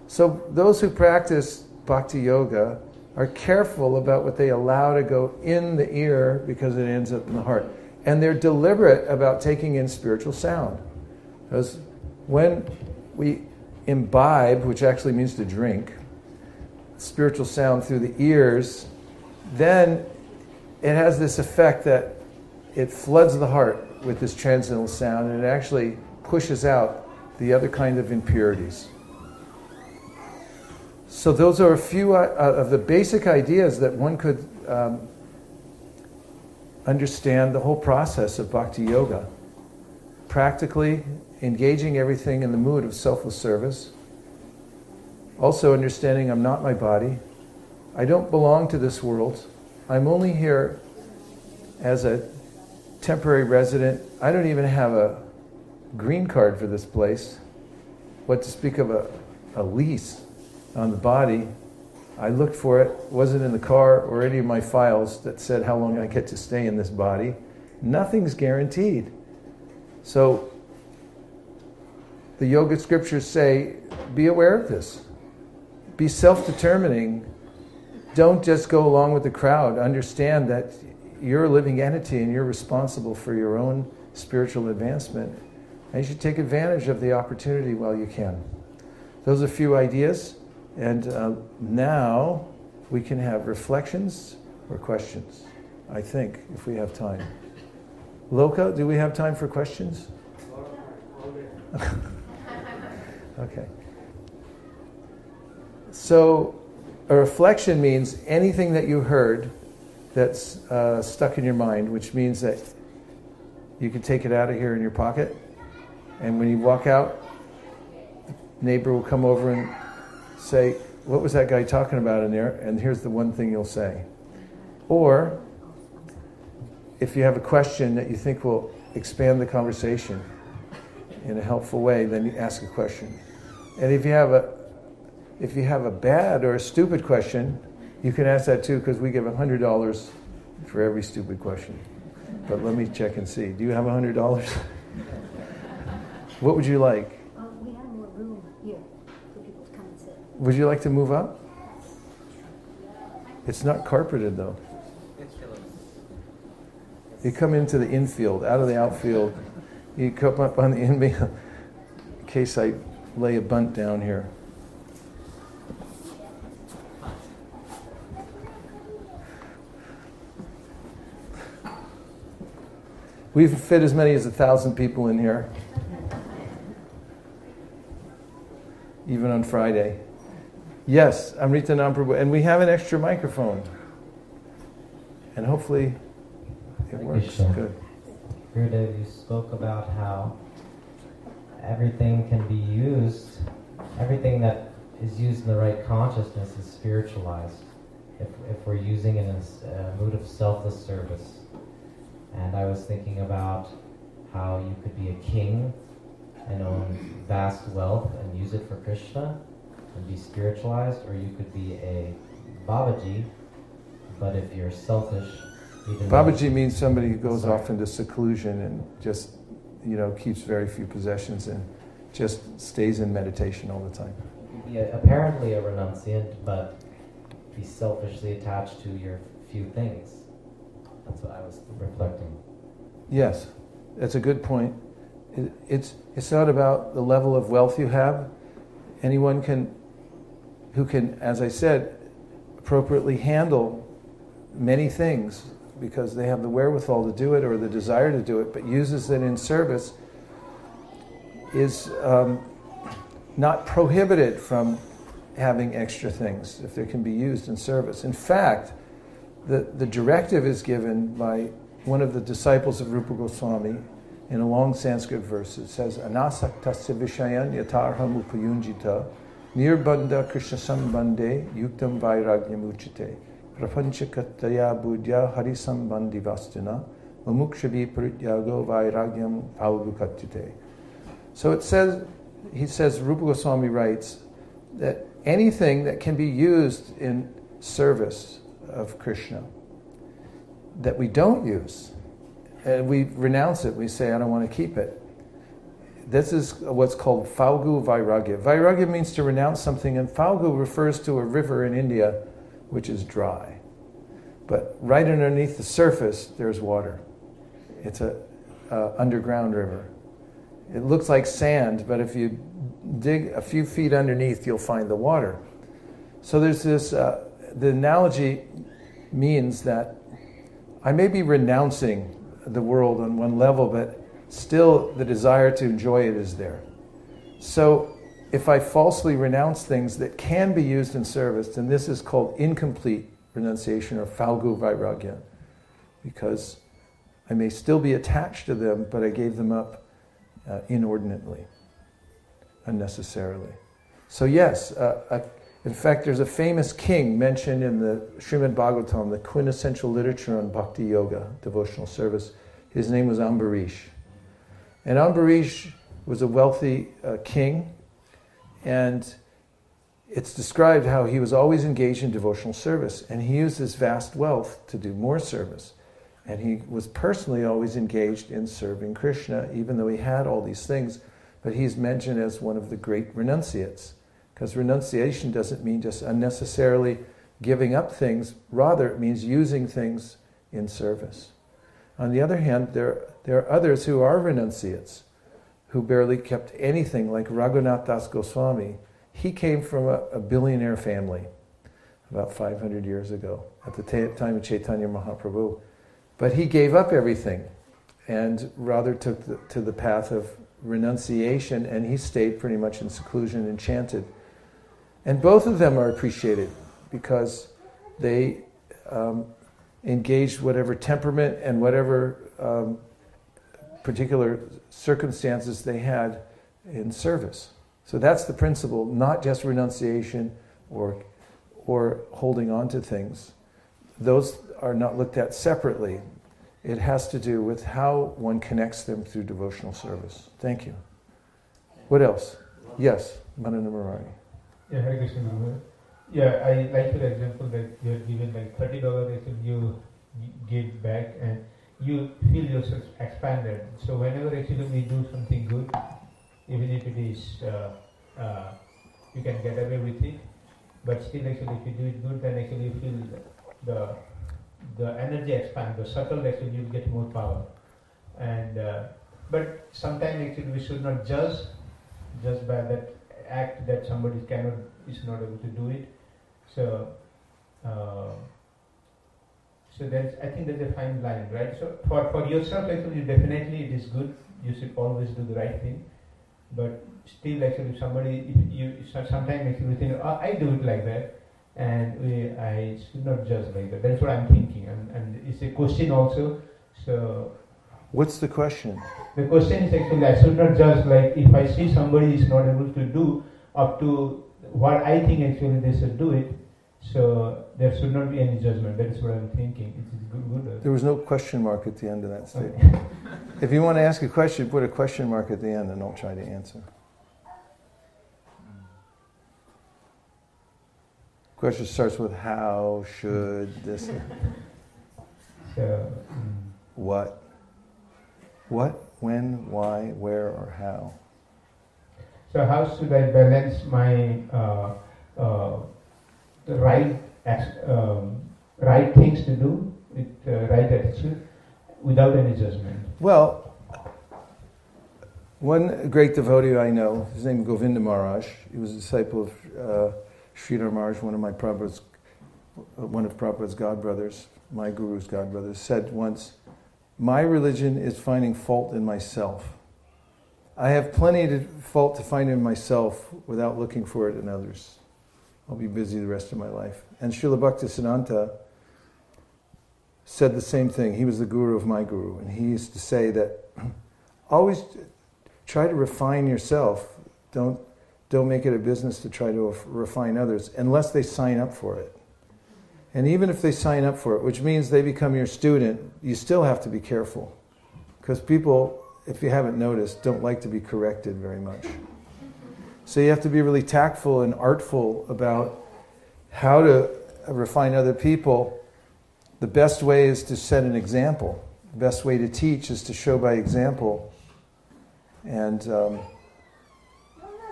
So those who practice bhakti yoga are careful about what they allow to go in the ear because it ends up in the heart. And they're deliberate about taking in spiritual sound. Because when we imbibe, which actually means to drink, spiritual sound through the ears, then it has this effect that it floods the heart with this transcendental sound and it actually pushes out the other kind of impurities. So, those are a few uh, uh, of the basic ideas that one could um, understand the whole process of bhakti yoga. Practically engaging everything in the mood of selfless service. Also, understanding I'm not my body. I don't belong to this world. I'm only here as a temporary resident. I don't even have a green card for this place. What to speak of a, a lease? on the body. I looked for it, wasn't in the car or any of my files that said how long I get to stay in this body. Nothing's guaranteed. So the yoga scriptures say be aware of this. Be self determining. Don't just go along with the crowd. Understand that you're a living entity and you're responsible for your own spiritual advancement. And you should take advantage of the opportunity while you can. Those are a few ideas. And uh, now we can have reflections or questions, I think, if we have time. Loka, do we have time for questions? <laughs> okay. So, a reflection means anything that you heard that's uh, stuck in your mind, which means that you can take it out of here in your pocket, and when you walk out, the neighbor will come over and say, What was that guy talking about in there? And here's the one thing you'll say. Or, if you have a question that you think will expand the conversation in a helpful way, then you ask a question. And if you have a if you have a bad or a stupid question, you can ask that too because we give $100 for every stupid question. But let me check and see. Do you have $100? <laughs> what would you like?
Um, we have more room here for people to come and sit.
Would you like to move up? It's not carpeted though. You come into the infield, out of the outfield. You come up on the infield. In <laughs> case I lay a bunt down here. We've fit as many as a thousand people in here, even on Friday. Yes, Amrita Namprabhu. And we have an extra microphone. And hopefully it works good.
Gurudev, you spoke about how everything can be used, everything that is used in the right consciousness is spiritualized if, if we're using it in a mood of selfless service. And I was thinking about how you could be a king and own vast wealth and use it for Krishna and be spiritualized, or you could be a Babaji, but if you're selfish,
Babaji means somebody who goes Sorry. off into seclusion and just, you know, keeps very few possessions and just stays in meditation all the time.
Yeah, apparently a renunciant, but be selfishly attached to your few things. That's what I was reflecting.
Yes, that's a good point. It, it's, it's not about the level of wealth you have. Anyone can, who can, as I said, appropriately handle many things because they have the wherewithal to do it or the desire to do it, but uses it in service, is um, not prohibited from having extra things if they can be used in service. In fact, the, the directive is given by one of the disciples of Rupa Goswami in a long Sanskrit verse. It says, Anasaktasya vishayan yatarham upayunjita nirbandha krishna sambande yuktam vairagyam uchite prapanchakataya buddhya harisambandhi vastina mamukshavi parityago vairagyam pavabukatyate. So it says, he says, Rupa Goswami writes that anything that can be used in service of Krishna that we don't use, and we renounce it, we say, I don't want to keep it. This is what's called Falgu Vairagya. Vairagya means to renounce something, and Falgu refers to a river in India which is dry. But right underneath the surface, there's water. It's a uh, underground river. It looks like sand, but if you dig a few feet underneath, you'll find the water. So there's this, uh, the analogy means that I may be renouncing the world on one level, but still the desire to enjoy it is there. So if I falsely renounce things that can be used in service, then this is called incomplete renunciation or falgu vairagya, because I may still be attached to them, but I gave them up uh, inordinately, unnecessarily. So, yes, uh, uh, in fact, there's a famous king mentioned in the Srimad Bhagavatam, the quintessential literature on bhakti yoga, devotional service. His name was Ambarish. And Ambarish was a wealthy uh, king, and it's described how he was always engaged in devotional service, and he used his vast wealth to do more service. And he was personally always engaged in serving Krishna, even though he had all these things. But he's mentioned as one of the great renunciates. Because renunciation doesn't mean just unnecessarily giving up things, rather, it means using things in service. On the other hand, there, there are others who are renunciates, who barely kept anything, like Raghunath Das Goswami. He came from a, a billionaire family about 500 years ago, at the t- time of Chaitanya Mahaprabhu. But he gave up everything and rather took the, to the path of renunciation, and he stayed pretty much in seclusion, and enchanted. And both of them are appreciated because they um, engaged whatever temperament and whatever um, particular circumstances they had in service. So that's the principle, not just renunciation or, or holding on to things. Those are not looked at separately. It has to do with how one connects them through devotional service. Thank you. What else? Yes, Manana Murari.
Yeah, Hare Krishna Yeah, I like your example that you are given like thirty dollars actually you give back and you feel yourself expanded. So whenever actually we do something good, even if it is uh, uh, you can get away with it, but still actually if you do it good, then actually you feel the the energy expand, the subtle actually you get more power. And uh, but sometimes actually we should not judge just by that act that somebody cannot is not able to do it. So uh, so there's I think there's a fine line, right? So for, for yourself actually definitely it is good. You should always do the right thing. But still actually if somebody if you sometimes actually you think, oh, I do it like that and we, I should not judge like that. That's what I'm thinking, and, and it's a question also. So
What's the question?
the question is actually I should not judge like if I see somebody is not able to do up to what I think actually they should do it. So there should not be any judgment. That is what I'm thinking. It is good. good.
There was no question mark at the end of that
Okay.
statement. If you want to ask a question, put a question mark at the end and I'll try to answer. Question starts with how, should, this, <laughs>
So, mm,
what. What, when, why, where, or how.
so how should I balance my uh, uh, the right um, right things to do with uh, right attitude without any judgment.
Well, one great devotee I know, his name is Govinda Maharaj. He was a disciple of uh, Sridhar Maharaj, one of my Prabhupada's, one of Prabhupada's godbrothers, my guru's godbrothers, said once, "My religion is finding fault in myself. I have plenty of fault to find in myself without looking for it in others. I'll be busy the rest of my life." And Srila Bhaktisiddhanta said the same thing. He was the guru of my guru, and he used to say that <clears throat> always try to refine yourself. Don't don't make it a business to try to refine others unless they sign up for it. And even if they sign up for it, which means they become your student, you still have to be careful. Because people, if you haven't noticed, don't like to be corrected very much. So you have to be really tactful and artful about how to refine other people. The best way is to set an example. The best way to teach is to show by example. And um,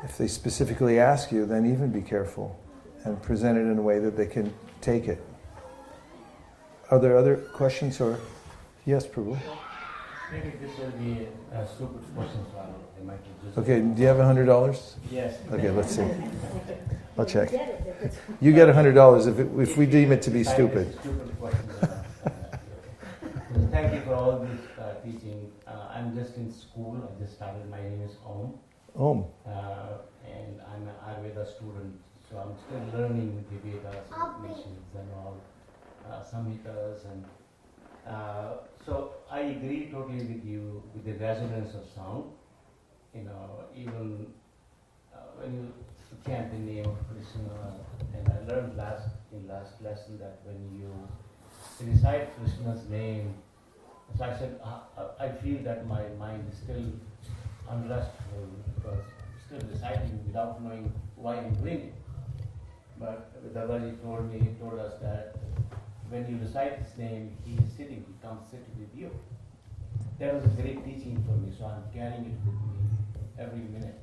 if they specifically ask you, then even be careful and present it in a way that they can take it. Are there other questions or? Yes, Prabhu.
Maybe this will be a stupid question, just.
Okay, do you have a hundred dollars?
Yes.
Okay, let's see. <laughs> I'll check. You get a hundred dollars if, it- if we deem it to be stupid.
it's a Stupid question. Thank you for all this uh, teaching. Uh, I'm just in school. I just started. My name is Om,
Om.
uh, and I'm an Ayurveda student. So I'm still learning the Vedas and and all uh, Samhitas and. Uh, so I agree totally with you with the resonance of sound. You know, even uh, when you chant the name of Krishna, and I learned last in last lesson that when you recite Krishna's name, so I said uh, uh, I feel that my mind is still unrestful because still reciting without knowing why I'm doing it. But Davaji told me, he told us that when you recite his name, he is sitting, he comes sit with you. That was a great teaching for me, so I'm carrying it with me every minute.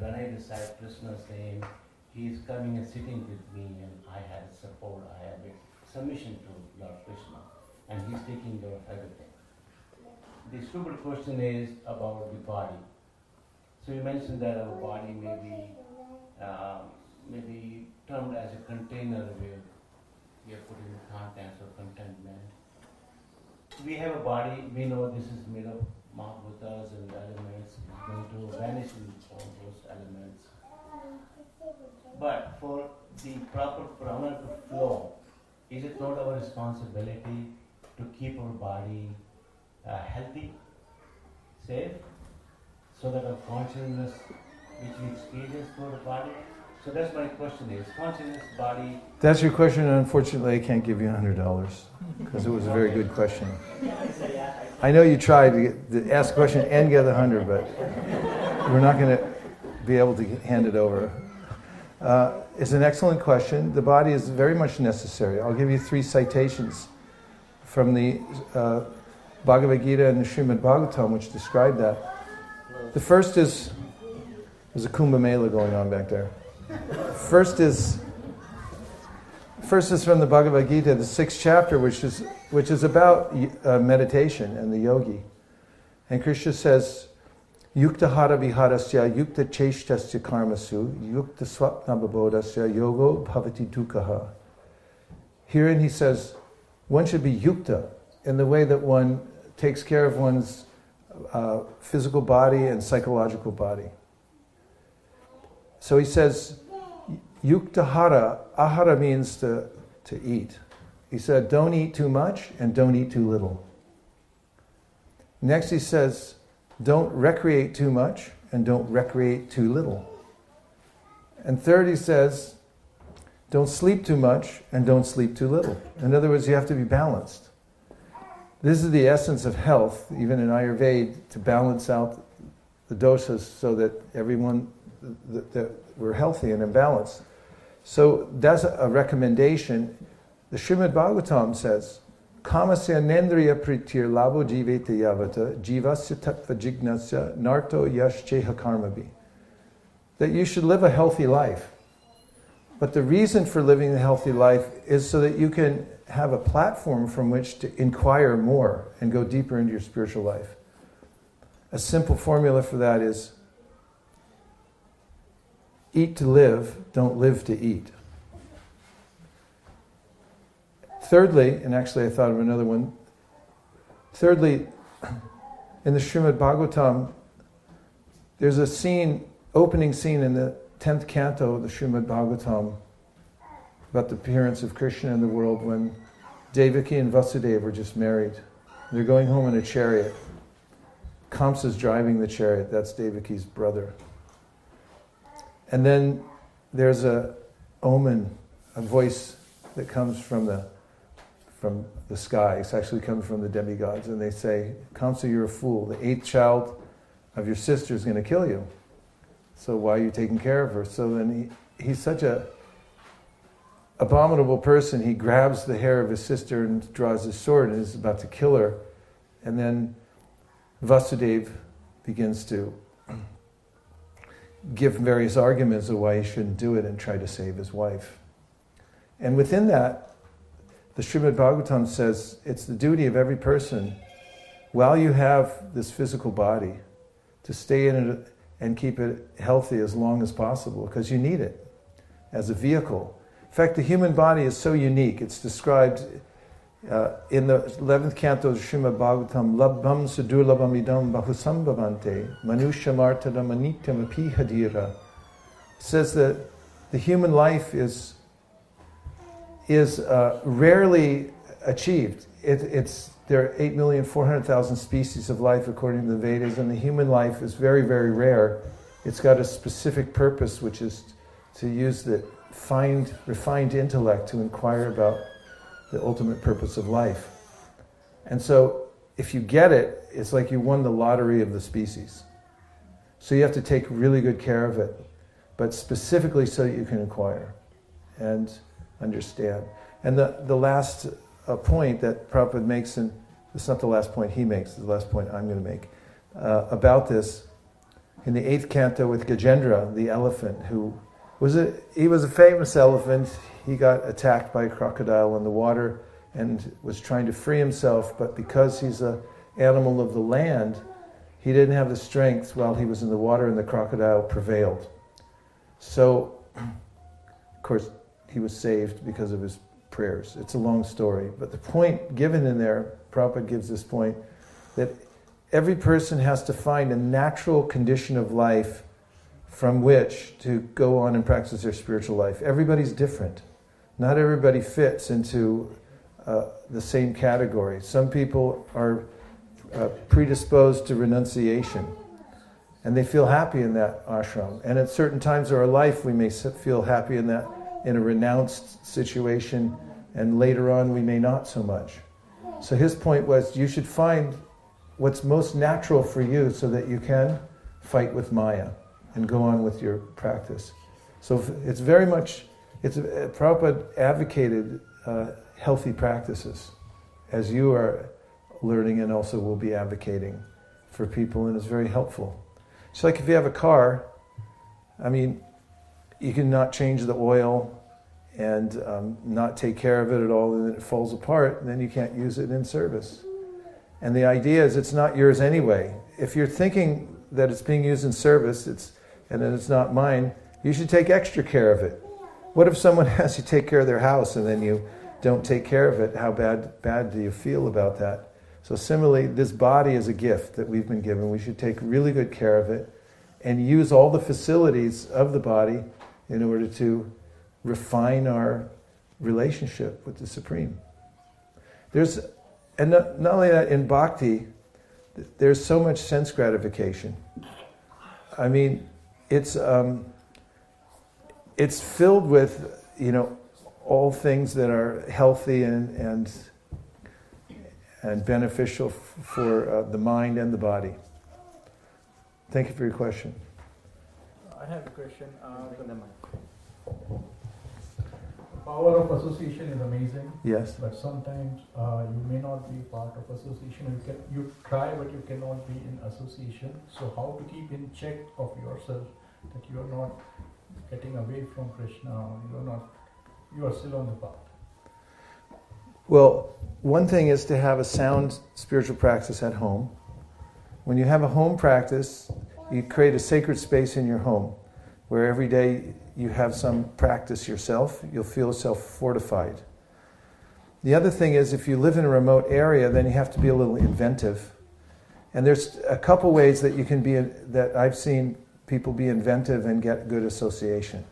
When I recite Krishna's name, he is coming and sitting with me, and I have support, I have submission to Lord Krishna, and he's taking care of everything. The stupid question is about the body. So you mentioned that our body may be, um, may be termed as a container where we are putting the contents or contentment. We have a body, we know this is made of Mahabhutas and elements, it's going to vanish in all those elements. But for the proper prana to flow, is it not our responsibility to keep our body uh, healthy, safe, so that our consciousness, which we experience through the body? So that's my question is, consciousness, body,
That's your question, and unfortunately, I can't give you a hundred dollars because it was a very good question. <laughs> I know you tried to, get, to ask a question and get a hundred, but we're not going to be able to hand it over. Uh, it's an excellent question. The body is very much necessary. I'll give you three citations from the uh, Bhagavad Gita and the Srimad Bhagavatam, which describe that. The first is there's a Kumbh Mela going on back there. First is first is from the Bhagavad Gita, the sixth chapter, which is which is about uh, meditation and the yogi. And Krishna says, "Yukta hara viharasya, yukta cheshtasya karmasu, yukta swapna babodasya, yogo bhavati dukkha." Herein he says, one should be yukta in the way that one takes care of one's uh, physical body and psychological body. So he says, yuktahara, ahara means to, to eat. He said, don't eat too much and don't eat too little. Next he says, don't recreate too much and don't recreate too little. And third he says, don't sleep too much and don't sleep too little. In other words, you have to be balanced. This is the essence of health, even in Ayurveda, to balance out the dosas so that everyone that, that we're healthy and in balance. So that's a recommendation. The Srimad Bhagavatam says, Kamasya nendriya pritir labo jivete yavata jivasya tattva jignasya narto yash cheha karmabi. That you should live a healthy life. But the reason for living a healthy life is so that you can have a platform from which to inquire more and go deeper into your spiritual life. A simple formula for that is eat to live, don't live to eat. Thirdly, and actually I thought of another one. Thirdly, in the Srimad Bhagavatam, there's a scene, opening scene in the 10th canto of the Srimad Bhagavatam about the appearance of Krishna in the world when Devaki and Vasudeva were just married. They're going home in a chariot. Kamsa's driving the chariot, that's Devaki's brother. And then there's a omen, a voice that comes from the from the sky. It's actually comes from the demigods, and they say, Kamsa, you're a fool. The eighth child of your sister is going to kill you. So why are you taking care of her? So then he, he's such a abominable person. He grabs the hair of his sister and draws his sword and is about to kill her. And then Vasudeva begins to give various arguments of why he shouldn't do it and try to save his wife. And within that, the Srimad Bhagavatam says it's the duty of every person, while you have this physical body, to stay in it and keep it healthy as long as possible because you need it as a vehicle. In fact, the human body is so unique. It's described uh, in the 11th canto of Srimad Bhagavatam, Labham Sudurlabham Idam Bahusambhavante, Manushamartadam Anityam Apihadira. Says that the human life is is uh, rarely achieved. It, it's, there are 8,400,000 species of life according to the Vedas, and the human life is very, very rare. It's got a specific purpose, which is to use the find, refined intellect to inquire about the ultimate purpose of life. And so, if you get it, it's like you won the lottery of the species. So, you have to take really good care of it, but specifically so that you can acquire And understand. And the, the last uh, point that Prabhupada makes, and it's not the last point he makes, it's the last point I'm going to make, uh, about this, in the eighth canto with Gajendra, the elephant, who was a, he was a famous elephant. He got attacked by a crocodile in the water and was trying to free himself, but because he's an animal of the land, he didn't have the strength while he was in the water and the crocodile prevailed. So, of course, he was saved because of his prayers. It's a long story, but the point given in there, Prabhupada gives this point, that every person has to find a natural condition of life from which to go on and practice their spiritual life. Everybody's different. Not everybody fits into uh, the same category. Some people are uh, predisposed to renunciation and they feel happy in that ashram. And at certain times of our life, we may feel happy in that in a renounced situation, and later on we may not so much. So his point was you should find what's most natural for you so that you can fight with Maya and go on with your practice. So it's very much, it's, uh, Prabhupada advocated uh, healthy practices as you are learning and also will be advocating for people, and it's very helpful. It's like if you have a car, I mean, you can not change the oil and um, not take care of it at all, and then it falls apart, and then you can't use it in service. And the idea is it's not yours anyway. If you're thinking that it's being used in service, it's, and then it's not mine, you should take extra care of it. What if someone <laughs> has you take care of their house and then you don't take care of it? How bad, bad do you feel about that? So, similarly, this body is a gift that we've been given. We should take really good care of it and use all the facilities of the body in order to refine our relationship with the Supreme. There's, and not, not only that, in bhakti, there's so much sense gratification. I mean, it's, um, it's filled with, you know, all things that are healthy and, and, and beneficial f- for uh, the mind and the body. Thank you for your question.
I have a question. Uh, power of association is amazing.
Yes.
But sometimes uh, you may not be part of association. You can you try, but you cannot be in association. So how to keep in check of yourself that you are not getting away from Krishna, you're not, you are still on the path.
Well, one thing is to have a sound spiritual practice at home. When you have a home practice, you create a sacred space in your home where every day you have some practice yourself, you'll feel yourself fortified. The other thing is, if you live in a remote area, then you have to be a little inventive. And there's a couple ways that you can be, that I've seen people be inventive and get good association.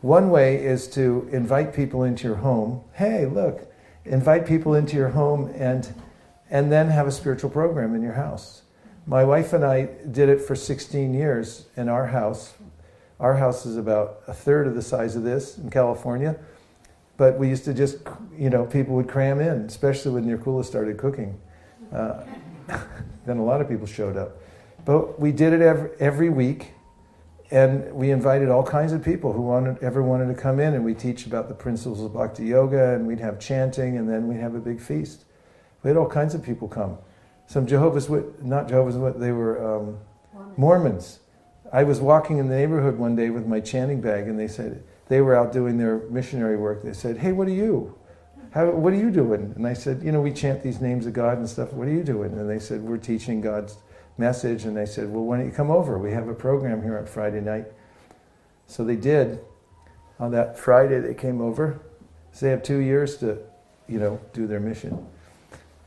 One way is to invite people into your home. Hey, look, invite people into your home and, and then have a spiritual program in your house. My wife and I did it for 16 years in our house. Our house is about a third of the size of this in California. But we used to just, you know, people would cram in, especially when Nirkula started cooking. Uh, <laughs> then a lot of people showed up. But we did it every, every week, and we invited all kinds of people who wanted, ever wanted to come in, and we teach about the principles of bhakti yoga, and we'd have chanting, and then we'd have a big feast. We had all kinds of people come. Some Jehovah's Witnesses, not Jehovah's Witnesses, they were um, Mormons. I was walking in the neighborhood one day with my chanting bag, and they said, they were out doing their missionary work. They said, Hey, what are you? How, what are you doing? And I said, You know, we chant these names of God and stuff. What are you doing? And they said, We're teaching God's message. And they said, Well, why don't you come over? We have a program here on Friday night. So they did. On that Friday, they came over. So they have two years to, you know, do their mission.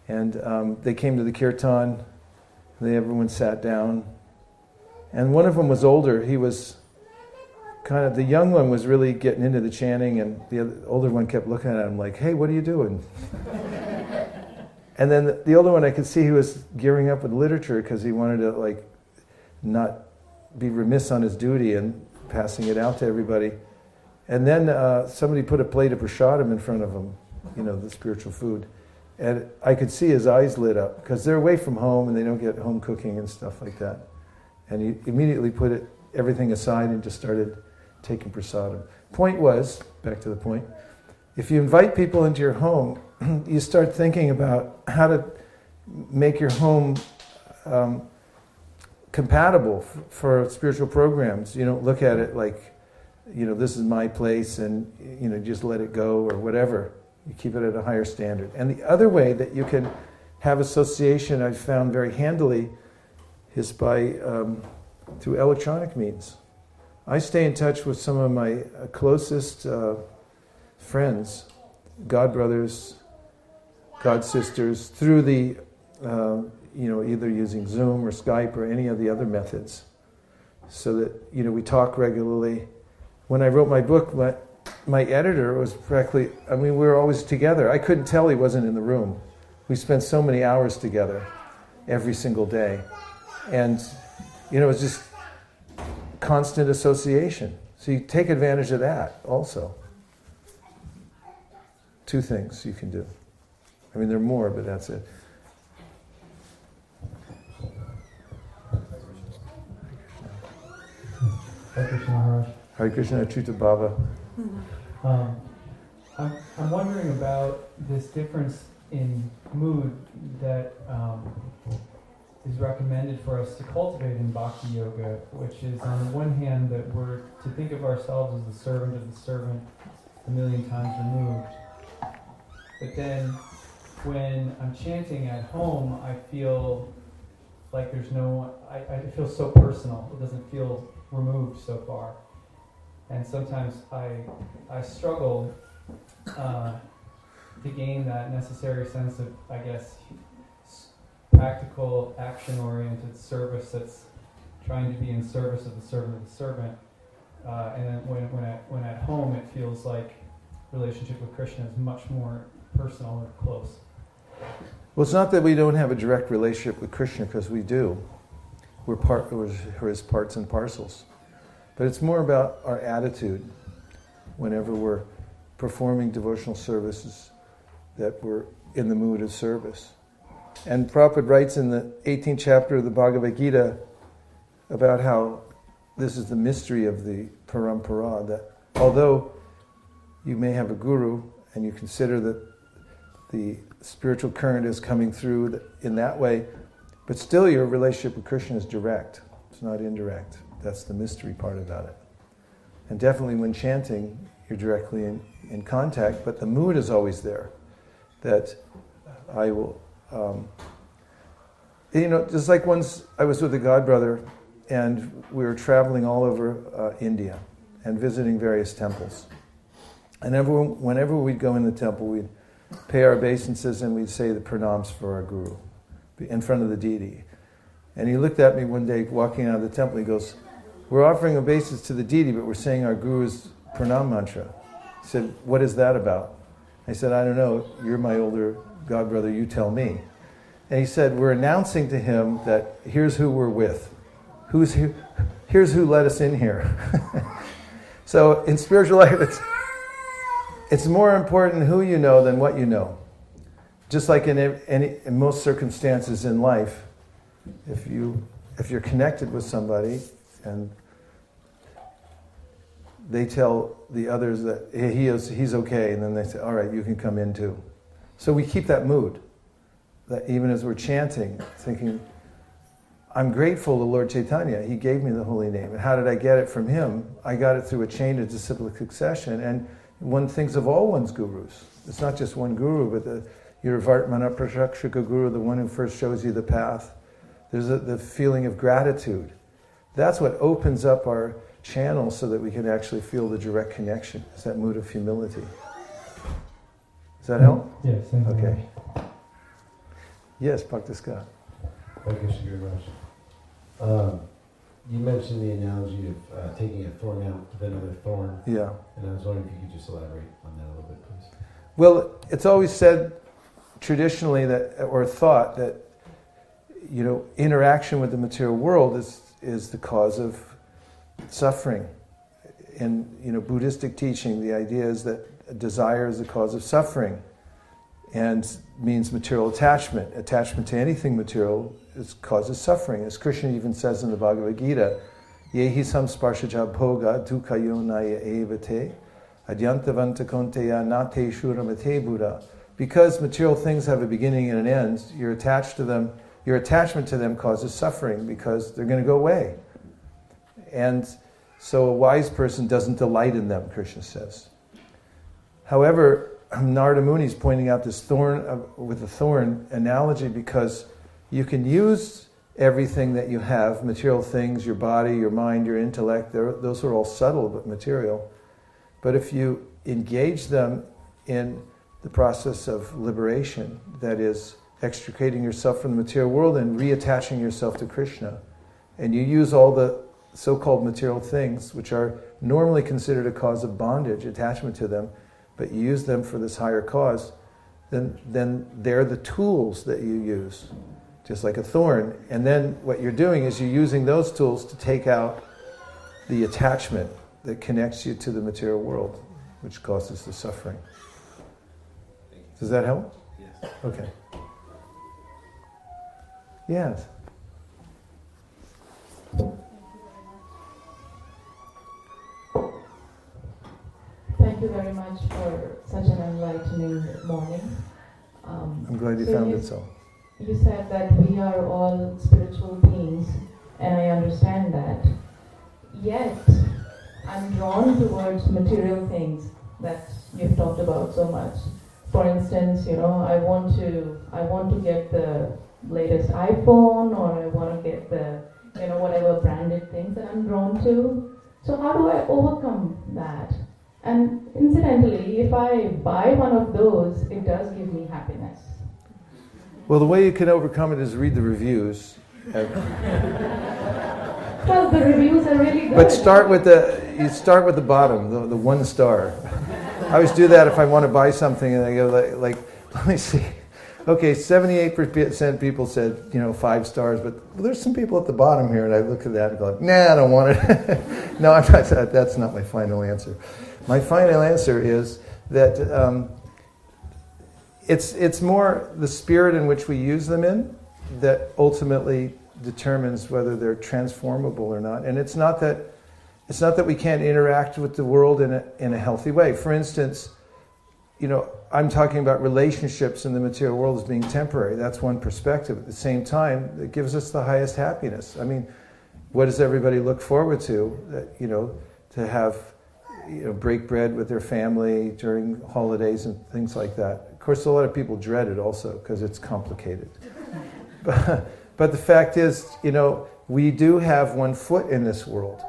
And um, they came to the kirtan. They, everyone sat down. And one of them was older. He was kind of the young one was really getting into the chanting, and the older one kept looking at him like, "Hey, what are you doing?" <laughs> and then the, the, older one, I could see he was gearing up with literature because he wanted to like not be remiss on his duty and passing it out to everybody. And then uh, somebody put a plate of prasadam in front of him, you know, the spiritual food. And I could see his eyes lit up because they're away from home and they don't get home cooking and stuff like that. And he immediately put it, everything aside and just started taking prasadam. Point was, back to the point, if you invite people into your home, <clears throat> you start thinking about how to make your home um, compatible f- for spiritual programs. You don't look at it like, you know, this is my place and, you know, just let it go or whatever. You keep it at a higher standard. And the other way that you can have association, I've found very handily, is by um, through electronic means. I stay in touch with some of my uh, closest uh, friends, God brothers, God sisters, through the, uh, you know, either using Zoom or Skype or any of the other methods, so that you know we talk regularly. When I wrote my book, my, my editor was practically, I mean, we were always together. I couldn't tell he wasn't in the room. We spent so many hours together every single day. And, you know, it's just constant association. So you take advantage of that also. Two things you can do. I mean, there are more, but that's it.
Hare Krishna Maharaj.
Hare Krishna Achyuta Bhava.
Um, I'm, I'm wondering about this difference in mood that um, is recommended for us to cultivate in bhakti yoga, which is on the one hand that we're to think of ourselves as the servant of the servant a million times removed. But then when I'm chanting at home, I feel like there's no, I, I feel so personal. It doesn't feel removed so far. And sometimes I, I struggle uh, to gain that necessary sense of, I guess, practical, action oriented service that's trying to be in service of the servant of the servant. Uh, and then when, when, at, when at home, it feels like relationship with Krishna is much more personal or close.
Well, it's not that we don't have a direct relationship with Krishna, because we do. We're part, we're his parts and parcels. But it's more about our attitude whenever we're performing devotional services that we're in the mood of service. And Prabhupada writes in the 18th chapter of the Bhagavad Gita about how this is the mystery of the parampara that although you may have a guru and you consider that the spiritual current is coming through in that way, but still your relationship with Krishna is direct. It's not indirect. That's the mystery part about it. And definitely when chanting, you're directly in, in contact, but the mood is always there. That I will, um, you know, just like once I was with a god brother and we were traveling all over uh, India and visiting various temples. And everyone, whenever we'd go in the temple, we'd pay our obeisances and we'd say the pranams for our guru in front of the deity. And he looked at me one day walking out of the temple. He goes, We're offering obeisance to the deity, but we're saying our guru's pranam mantra. He said, What is that about? I said, I don't know. You're my older god brother. You tell me. And he said, We're announcing to him that here's who we're with. Who's who, here's who let us in here. <laughs> so in spiritual life, it's, it's more important who you know than what you know. Just like in, any, in most circumstances in life, if, you, if you're connected with somebody and they tell the others that he is, he's okay, and then they say, all right, you can come in too. So we keep that mood, that even as we're chanting, thinking, I'm grateful to Lord Chaitanya. He gave me the holy name. And how did I get it from him? I got it through a chain of disciplic succession. And one thinks of all one's gurus. It's not just one guru, but the your Vartmana Prashakshika Guru, the one who first shows you the path. There's a, the feeling of gratitude. That's what opens up our channel so that we can actually feel the direct connection. Is that mood of humility. Does that help?
Yes.
Okay. Yes, Bhakti Scott.
Thank you, Sri um, You mentioned the analogy of uh, taking a thorn out with another thorn.
Yeah.
And I was wondering if you could just elaborate on that a little bit, please.
Well, it's always said traditionally that, or thought that, you know, interaction with the material world is, is the cause of suffering. In, you know, Buddhistic teaching, the idea is that desire is the cause of suffering and means material attachment. Attachment to anything material is, causes suffering. As Krishna even says in the Bhagavad Gita, Yehi samsparshaja bhoga dukayonaya evate adyantavanta konteya nate shuramate buddha because material things have a beginning and an end, you're attached to them, your attachment to them causes suffering because they're going to go away. And so a wise person doesn't delight in them, Krishna says. However, Narada Muni is pointing out this thorn uh, with the thorn analogy because you can use everything that you have, material things, your body, your mind, your intellect, those are all subtle but material. But if you engage them in the process of liberation, that is, extricating yourself from the material world and reattaching yourself to Krishna. And you use all the so called material things, which are normally considered a cause of bondage, attachment to them, but you use them for this higher cause, then, then they're the tools that you use, just like a thorn. And then what you're doing is you're using those tools to take out the attachment that connects you to the material world, which causes the suffering. Does that help?
Yes.
Okay. Yes.
Thank you very much for such an enlightening morning.
Um, I'm glad you so found you, it so.
You said that we are all spiritual beings, and I understand that. Yet, I'm drawn towards material things that you've talked about so much for instance, you know, I want to I want to get the latest iPhone or I want to get the you know whatever branded things that I'm drawn to. So how do I overcome that? And incidentally, if I buy one of those, it does give me happiness.
Well, the way you can overcome it is read the reviews. <laughs>
well, the reviews are really good.
But start with the you start with the bottom, the, the one star. I always do that if I want to buy something, and I go like, like <laughs> let me see. Okay, 78% people said, you know, five stars, but there's some people at the bottom here, and I look at that and go, like, nah, I don't want it. <laughs> no, I'm not, that's not my final answer. My final answer is that um, it's, it's more the spirit in which we use them in that ultimately determines whether they're transformable or not. And it's not that it's not that we can't interact with the world in a, in a healthy way. For instance, you know, I'm talking about relationships in the material world as being temporary. That's one perspective. At the same time, it gives us the highest happiness. I mean, what does everybody look forward to? You know, to have you know, break bread with their family during holidays and things like that. Of course, a lot of people dread it also because it's complicated. <laughs> but, but the fact is, you know, we do have one foot in this world.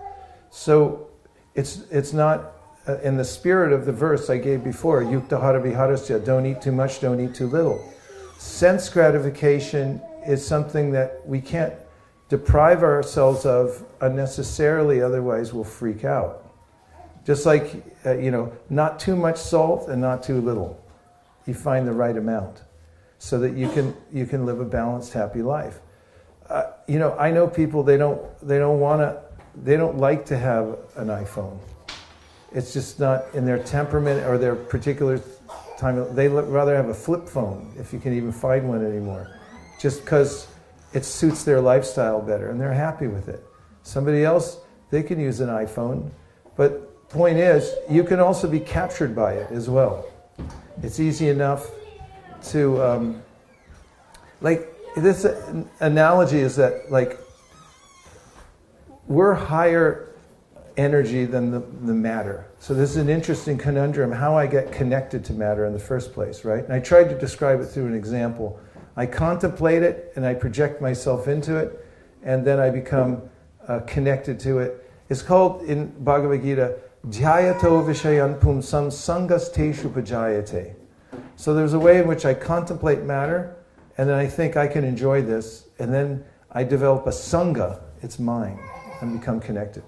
So it's, it's not uh, in the spirit of the verse I gave before, yuktahara don't eat too much, don't eat too little. Sense gratification is something that we can't deprive ourselves of unnecessarily, otherwise we'll freak out. Just like, uh, you know, not too much salt and not too little. You find the right amount so that you can, you can live a balanced, happy life. Uh, you know, I know people, they don't, they don't want to, they don't like to have an iPhone. It's just not in their temperament or their particular time. They rather have a flip phone, if you can even find one anymore, just because it suits their lifestyle better and they're happy with it. Somebody else, they can use an iPhone, but point is, you can also be captured by it as well. It's easy enough to, um, like, this analogy is that, like, we're higher energy than the, the matter. So, this is an interesting conundrum how I get connected to matter in the first place, right? And I tried to describe it through an example. I contemplate it and I project myself into it, and then I become uh, connected to it. It's called in Bhagavad Gita Dhyayato vishayan pumsam sangasteshu pajayate. So there's a way in which I contemplate matter, and then I think I can enjoy this, and then I develop a sangha, it's mine, and become connected.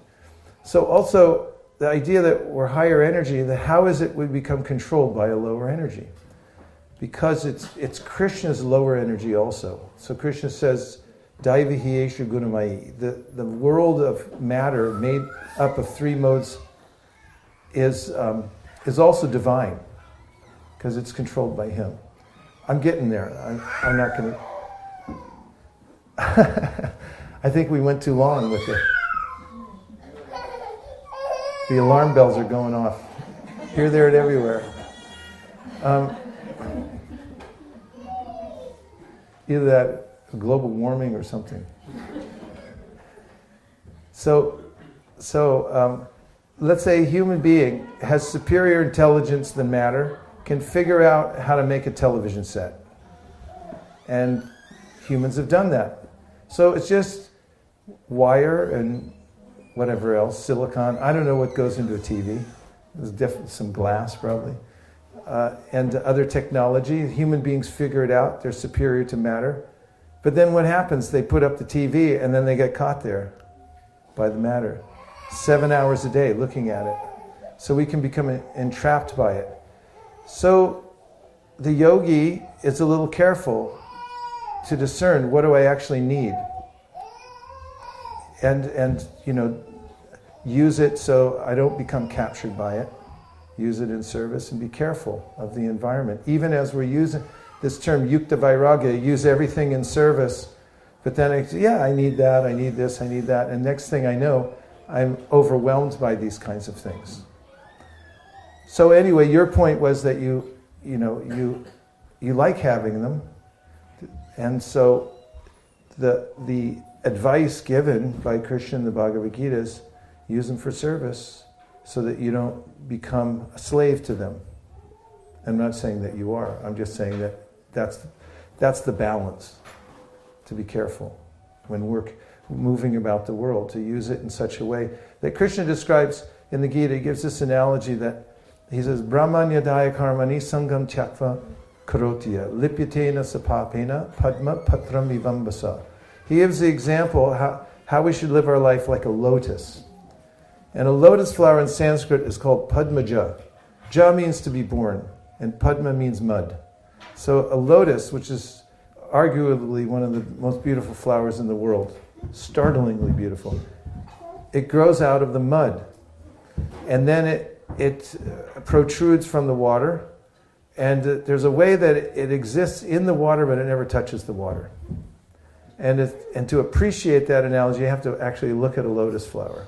So also the idea that we're higher energy, that how is it we become controlled by a lower energy? Because it's, it's Krishna's lower energy also. So Krishna says, Daivihiyeshu gunamai. The, the world of matter made up of three modes is, um, is also divine because it's controlled by Him. I'm getting there. I'm, I'm not going <laughs> to. I think we went too long with it. The alarm bells are going off here, there, and everywhere. Um, either that global warming or something. So, so um, let's say a human being has superior intelligence than matter, can figure out how to make a television set. And humans have done that. So it's just wire and whatever else, silicon. I don't know what goes into a TV. There's some glass, probably. Uh, and other technology. Human beings figure it out. They're superior to matter. But then what happens? They put up the TV and then they get caught there by the matter seven hours a day looking at it. So we can become entrapped by it. So the yogi is a little careful to discern what do I actually need? And, and you know, use it so I don't become captured by it. Use it in service and be careful of the environment. Even as we're using this term yukta vairagya, use everything in service. But then, I, yeah, I need that, I need this, I need that. And next thing I know, I'm overwhelmed by these kinds of things. So anyway, your point was that you, you know, you, you like having them, and so the the advice given by Krishna in the Bhagavad Gita is use them for service, so that you don't become a slave to them. I'm not saying that you are. I'm just saying that that's that's the balance. To be careful when work moving about the world, to use it in such a way that Krishna describes in the Gita. He gives this analogy that he says, Brahmanya daya karmani sangam tyakva karotiya, lipyatena sapapena padma patram vivambasa. He gives the example how, how we should live our life like a lotus. And a lotus flower in Sanskrit is called padmaja. Ja means to be born, and padma means mud. So a lotus, which is arguably one of the most beautiful flowers in the world, startlingly beautiful. It grows out of the mud, and then it, it uh, protrudes from the water, and uh, there's a way that it exists in the water, but it never touches the water. And, it, and to appreciate that analogy, you have to actually look at a lotus flower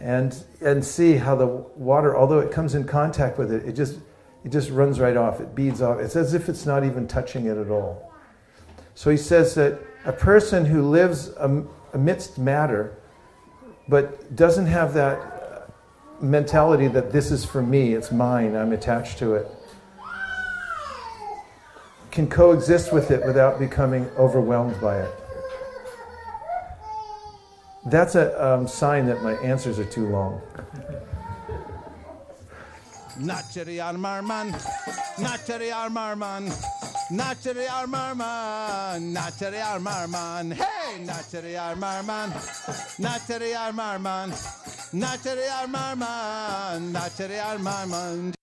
and, and see how the water, although it comes in contact with it, it just, it just runs right off. It beads off. It's as if it's not even touching it at all. So he says that a person who lives amidst matter but doesn't have that mentality that this is for me, it's mine, I'm attached to it, can coexist with it without becoming overwhelmed by it. That's a um, sign that my answers are too long.
Nachari Armarman, Nachari Armarman, Nachari Armarman, Nachari Armarman, hey, Nachari Armarman, Nachari Armarman, Nachari Armarman, Nachari Armarman.